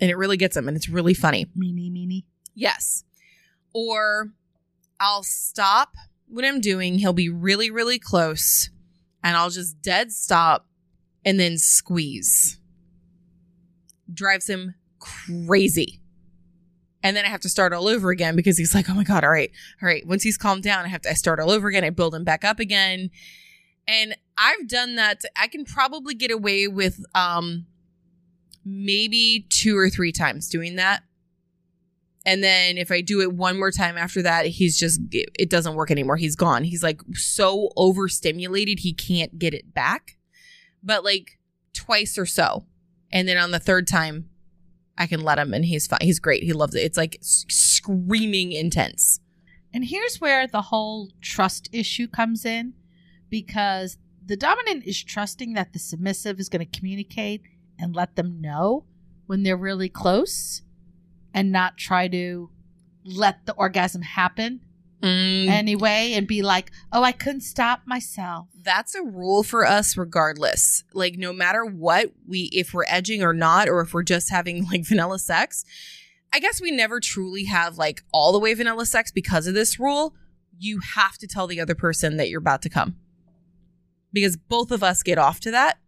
And it really gets him. And it's really funny.
Meanie, meanie.
Yes. Or I'll stop what I'm doing. He'll be really, really close. And I'll just dead stop and then squeeze. Drives him crazy. And then I have to start all over again because he's like, oh my God, all right, all right. Once he's calmed down, I have to I start all over again. I build him back up again. And I've done that. I can probably get away with um maybe two or three times doing that. And then if I do it one more time after that, he's just, it, it doesn't work anymore. He's gone. He's like so overstimulated, he can't get it back. But like twice or so. And then on the third time, I can let him and he's fine. He's great. He loves it. It's like screaming intense.
And here's where the whole trust issue comes in because the dominant is trusting that the submissive is going to communicate and let them know when they're really close and not try to let the orgasm happen
Mm,
anyway and be like, oh, I couldn't stop myself.
that's a rule for us regardless. Like no matter what, we if we're edging or not or if we're just having like vanilla sex, I guess we never truly have like all the way vanilla sex because of this rule. You have to tell the other person that you're about to come. Because both of us get off to that.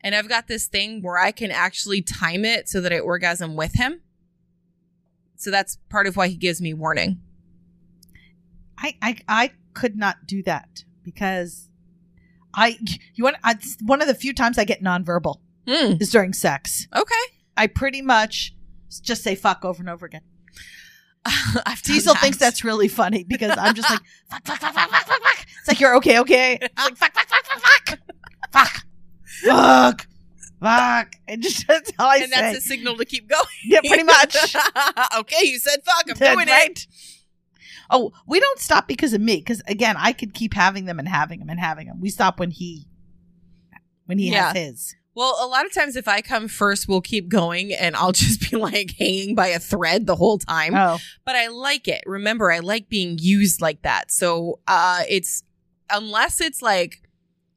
And I've got this thing where I can actually time it so that I orgasm with him. So that's part of why he gives me warning.
I, I, I could not do that because I, you want, I, one of the few times I get nonverbal
Hmm.
is during sex.
Okay.
I pretty much just say fuck over and over again. Diesel
that.
thinks that's really funny because I'm just like fuck, fuck, fuck, fuck, fuck, fuck, fuck. It's like you're okay, okay. It's like fuck, fuck, fuck, fuck, fuck, fuck, fuck, fuck. And just that's all I
and
say.
that's a signal to keep going.
yeah, pretty much.
okay, you said fuck. I'm
That's
doing
right.
it.
Oh, we don't stop because of me. Because again, I could keep having them and having them and having them. We stop when he, when he
Yeah.
has his.
Well, a lot of times if I come first, we'll keep going and I'll just be like hanging by a thread the whole time.
Oh,
But I like it. Remember, I like being used like that. So uh it's unless it's like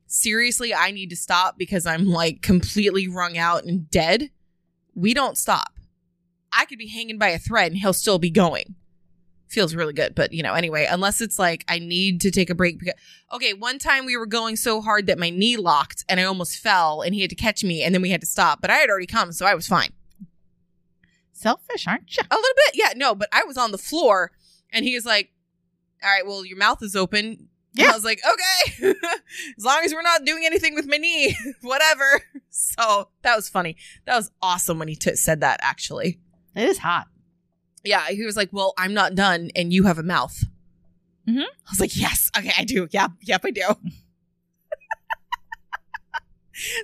seriously I need to stop because I'm like completely wrung out and dead, we don't stop. I could be hanging by a thread and he'll still be going. Feels really good, but you know, anyway, unless it's like I need to take a break because okay, one time we were going so hard that my knee locked and I almost fell and he had to catch me and then we had to stop, but I had already come, so I was fine.
selfish, aren't you?
A little bit, yeah, no, but I was on the floor and he was like, All right, well, your mouth is open. And
Yeah.
I was like, Okay, as long as we're not doing anything with my knee, whatever. So that was funny. That was awesome when he t- said that, actually.
It is hot.
Yeah, he was like, Well, I'm not done and you have a mouth.
Mhm.
I was like, Yes, okay, I do. Yep, yep, I do.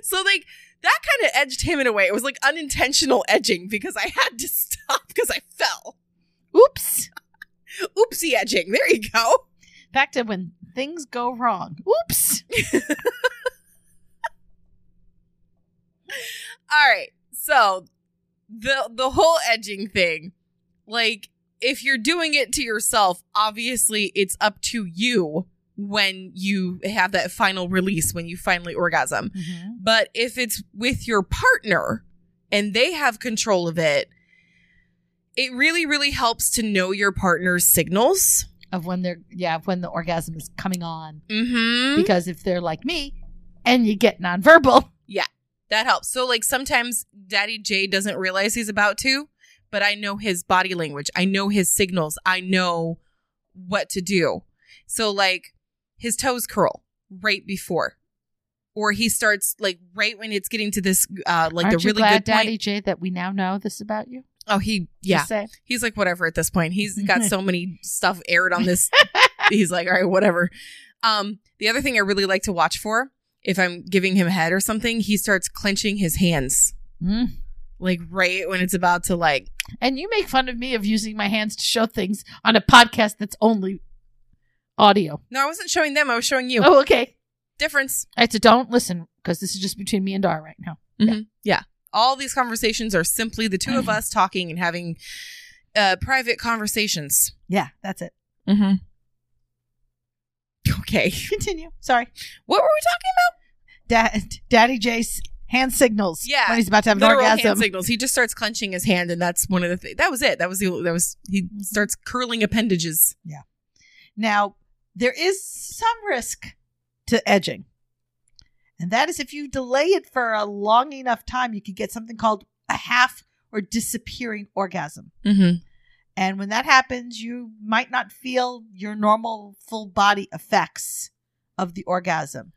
so, like, that kind of edged him in a way. It was like unintentional edging because I had to stop because I fell.
Oops.
Oopsie edging. There you go.
Back to when things go wrong. Oops.
All right. So the the whole edging thing, like if you're doing it to yourself, obviously it's up to you when you have that final release when you finally orgasm. But if it's with your partner and they have control of it, it really really helps to know your partner's signals.
Of when they're yeah, when the orgasm is coming on.
Mhm.
Because if they're like me and you get nonverbal, Yeah,
That helps. So like sometimes Daddy J doesn't realize he's about to, but I know his body language. I know his signals. I know what to do. So like his toes curl right before. Or he starts like right when it's getting to this uh like
aren't
the really
glad,
good point.
Daddy J, that we now know this about you?
Oh, he yeah. He's like whatever at this point. He's got so many stuff aired on this. he's like all right, whatever. Um the other thing I really like to watch for if I'm giving him head or something, he starts clenching his hands.
Mm.
Like right when it's about to like
And you make fun of me of using my hands to show things on a podcast that's only audio.
no i wasn't showing them i was showing you
Oh, okay.
difference
right, so don't listen because this is just between me and Dar right now.
yeah yeah. all these conversations are simply the two of us talking and having uh private conversations
Yeah, that's it.
mm-hmm okay
Continue. Sorry.
what were we talking about?
Dad, Daddy J's hand signals.
Yeah,
When he's about to have an orgasm.
hand signals he just starts clenching his hand and that's one of the things that was it that was the that was he starts curling appendages Yeah.
Now, there is some risk to edging. And that is if you delay it for a long enough time, you could get something called a half or disappearing orgasm.
mm-hmm
And when that happens, you might not feel your normal full body effects of the orgasm.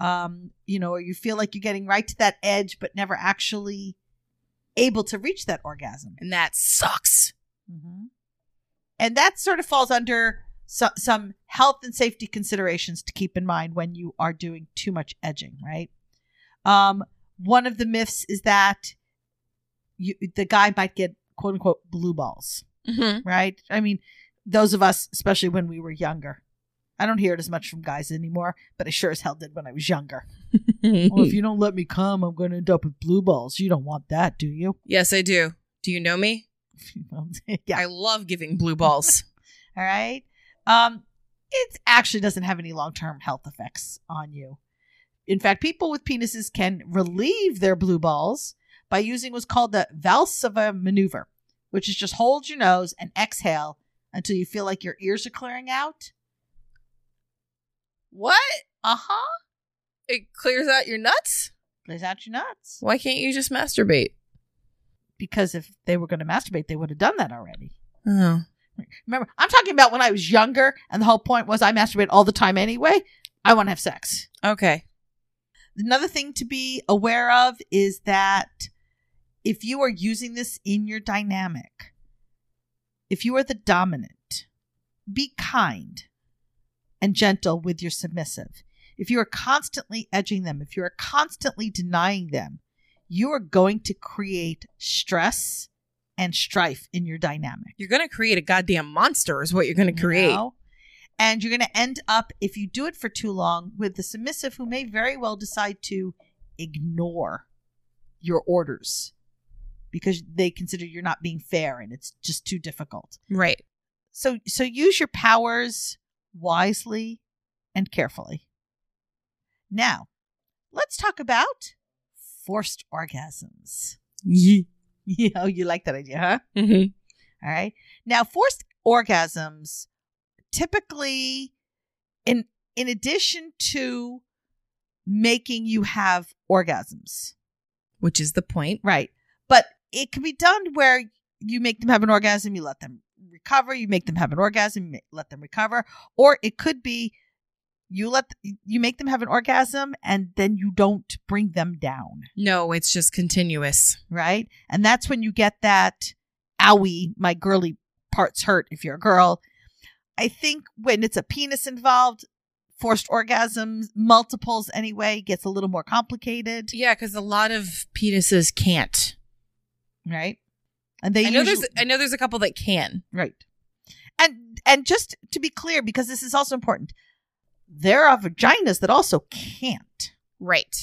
Um, you know, or you feel like you're getting right to that edge, but never actually able to reach that orgasm.
and that sucks
Mm-hmm. And that sort of falls under so, some health and safety considerations to keep in mind when you are doing too much edging, right? Um, one of the myths is that you, the guy might get quote unquote blue balls,
mm-hmm.
right? I mean, those of us, especially when we were younger. I don't hear it as much from guys anymore, but I sure as hell did when I was younger. well, if you don't let me come, I'm going to end up with blue balls. You don't want that, do you?
yes i do do you know me
yeah.
I love giving blue balls.
All right. Um, it actually doesn't have any long term health effects on you. In fact, people with penises can relieve their blue balls by using what's called the Valsalva maneuver, which is just hold your nose and exhale until you feel like your ears are clearing out.
What?
Uh huh.
It clears out your nuts?
Clears out your nuts.
Why can't you just masturbate?
Because if they were going to masturbate, they would have done that already.
Oh.
Remember, I'm talking about when I was younger, and the whole point was I masturbate all the time anyway. I want to have sex.
Okay.
Another thing to be aware of is that if you are using this in your dynamic, if you are the dominant, be kind and gentle with your submissive. If you are constantly edging them, if you are constantly denying them, you are going to create stress and strife in your dynamic.
You're going to create a goddamn monster, is what you're going to
you
create.
know? And you're going to end up, if you do it for too long, with the submissive who may very well decide to ignore your orders because they consider you're not being fair and it's just too difficult.
Right.
So so use your powers wisely and carefully. Now, let's talk about forced orgasms.
Yeah.
You know, you like that idea, huh?
Mm-hmm.
All right. Now, forced orgasms typically in in addition to making you have orgasms.
Which is the point.
Right. But it can be done where you make them have an orgasm, you let them recover, you make them have an orgasm, let them recover, or it could be you let you make them have an orgasm and then you don't bring them down,
No, it's just continuous.
right? And that's when you get that owie, my girly parts hurt if you're a girl. I think when it's a penis involved, forced orgasms, multiples anyway, gets a little more complicated,
Yeah, because a lot of penises can't.
right? And they
I know
usually,
there's I know there's a couple that can.
right. And and just to be clear, because this is also important, there are vaginas that also can't,
Right.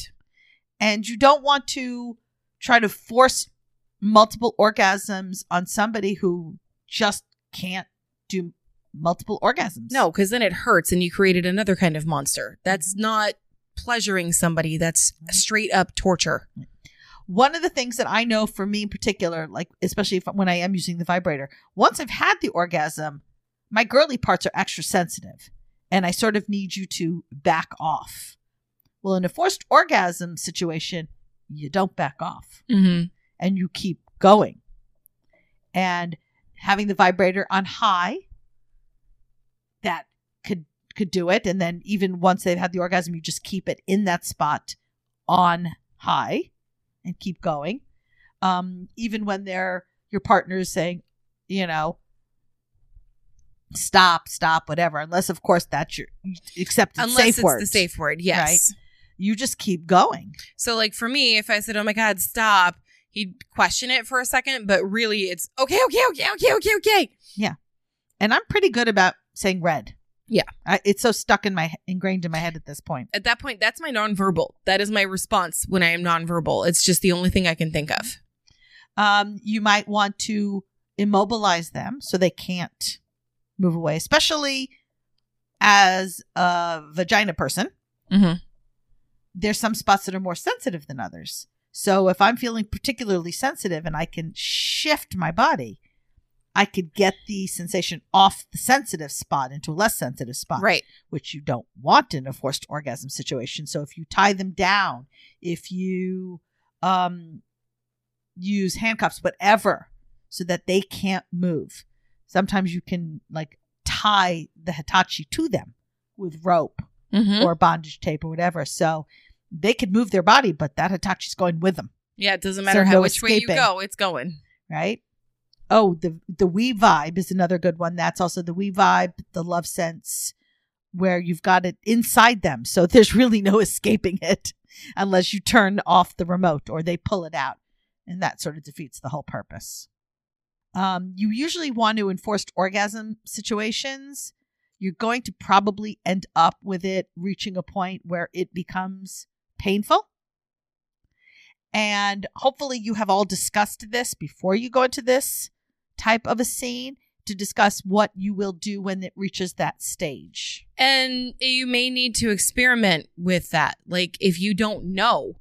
and you don't want to try to force multiple orgasms on somebody who just can't do multiple orgasms.
No, because then it hurts and you created another kind of monster. That's mm-hmm. not pleasuring somebody. That's straight up torture.
One of the things that I know for me in particular, like especially if, when I am using the vibrator, once I've had the orgasm, my girly parts are extra sensitive, and I sort of need you to back off. Well, in a forced orgasm situation, you don't back off
Mm-hmm.
and you keep going. And having the vibrator on high, that could could do it. And then even once they've had the orgasm, you just keep it in that spot on high and keep going. Um, even when they're your partner is saying, you know, stop, stop, whatever. Unless of course that's your accepted
Unless
safe
it's
word.
the safe word. Yes.
You just keep going.
So like for me, if I said, "Oh my God, stop," he'd question it for a second, but really, it's okay, okay, okay, okay, okay, okay. Yeah.
And I'm pretty good about saying red.
Yeah.
I, it's so stuck in my ingrained in my head at this point.
At that point, that's my nonverbal. That is my response when I am nonverbal. It's just the only thing I can think of.
Um, you might want to immobilize them so they can't move away, especially as a vagina person.
Mm-hmm.
There's some spots that are more sensitive than others. So if I'm feeling particularly sensitive and I can shift my body, I could get the sensation off the sensitive spot into a less sensitive spot.
Right.
which you don't want in a forced orgasm situation. So if you tie them down, if you um use handcuffs, whatever, so that they can't move. Sometimes you can like tie the Hitachi to them with rope
Mm-hmm.
or bondage tape or whatever. So they could move their body, but that Hitachi's going with them,
Yeah, it doesn't
So
matter how
no
which way you go, it's going.
right? Oh, the the We Vibe is another good one. That's also the We Vibe, the Lovense, where you've got it inside them, so there's really no escaping it unless you turn off the remote or they pull it out, and that sort of defeats the whole purpose. Um, you usually want to enforce orgasm situations. You're going to probably end up with it reaching a point where it becomes painful. And hopefully, you have all discussed this before you go into this type of a scene to discuss what you will do when it reaches that stage.
And you may need to experiment with that. Like if you don't know,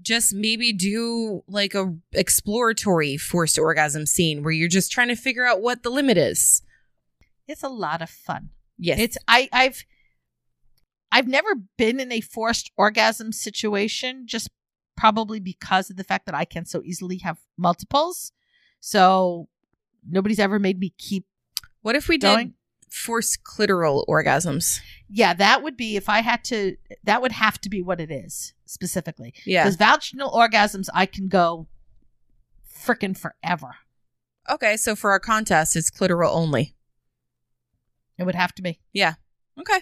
just maybe do like a exploratory forced orgasm scene where you're just trying to figure out what the limit is.
It's a lot of fun.
Yes.
It's I I've I've never been in a forced orgasm situation just probably because of the fact that I can so easily have multiples. So nobody's ever made me keep
what if we
going.
did force clitoral orgasms?
Yeah, that would be if I had to that would have to be what it is specifically.
Yeah.
Because vaginal orgasms I can go freaking forever.
Okay, so for our contest, it's clitoral only.
It would have to be. Yeah.
Okay.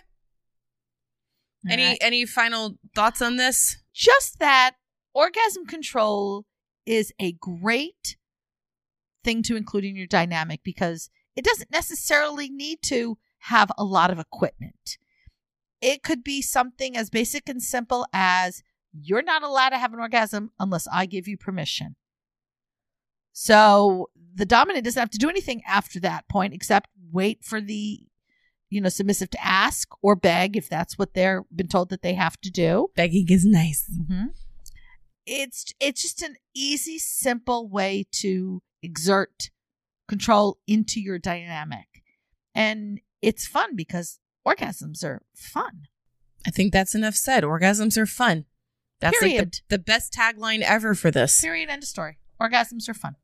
Any
Alright.
any final thoughts on this?
just that orgasm control is a great thing to include in your dynamic because it doesn't necessarily need to have a lot of equipment. It could be something as basic and simple as you're not allowed to have an orgasm unless I give you permission. So the dominant doesn't have to do anything after that point except wait for the you know submissive to ask or beg if that's what they're been told that they have to do.
Begging is nice.
Mm-hmm. It's it's just an easy, simple way to exert control into your dynamic, and it's fun because orgasms are fun.
I think that's enough said. Orgasms are fun. That's like
Period.
the, the best tagline ever for this.
Period. End of story. Orgasms are fun.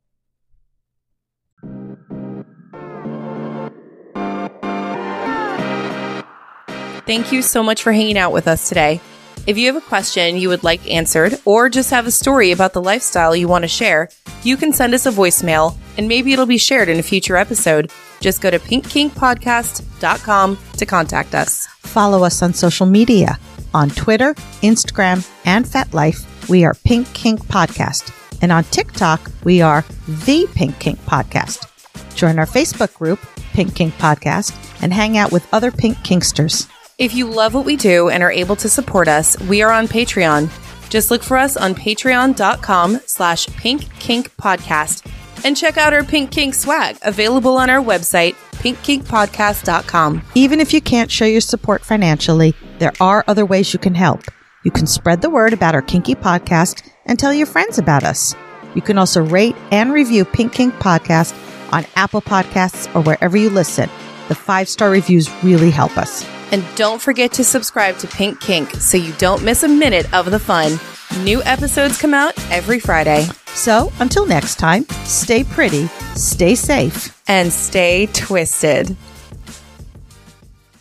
Thank you so much for hanging out with us today. If you have a question you would like answered, or just have a story about the lifestyle you want to share, you can send us a voicemail and maybe it'll be shared in a future episode. Just go to pinkkinkpodcast.com to contact us.
Follow us on social media. On Twitter, Instagram, and FetLife, we are Pink Kink Podcast. And on TikTok, we are The Pink Kink Podcast. Join our Facebook group, Pink Kink Podcast, and hang out with other Pink Kinksters.
If you love what we do and are able to support us, we are on Patreon. Just look for us on patreon.com slash pink kink podcast and check out our pink kink swag available on our website, pinkkinkpodcast.com.
Even if you can't show your support financially, there are other ways you can help. You can spread the word about our Kinky podcast and tell your friends about us. You can also rate and review Pink Kink Podcast on Apple Podcasts or wherever you listen. The five star reviews really help us.
And don't forget to subscribe to Pink Kink so you don't miss a minute of the fun. New episodes come out every Friday.
So until next time, stay pretty, stay safe.
And stay twisted.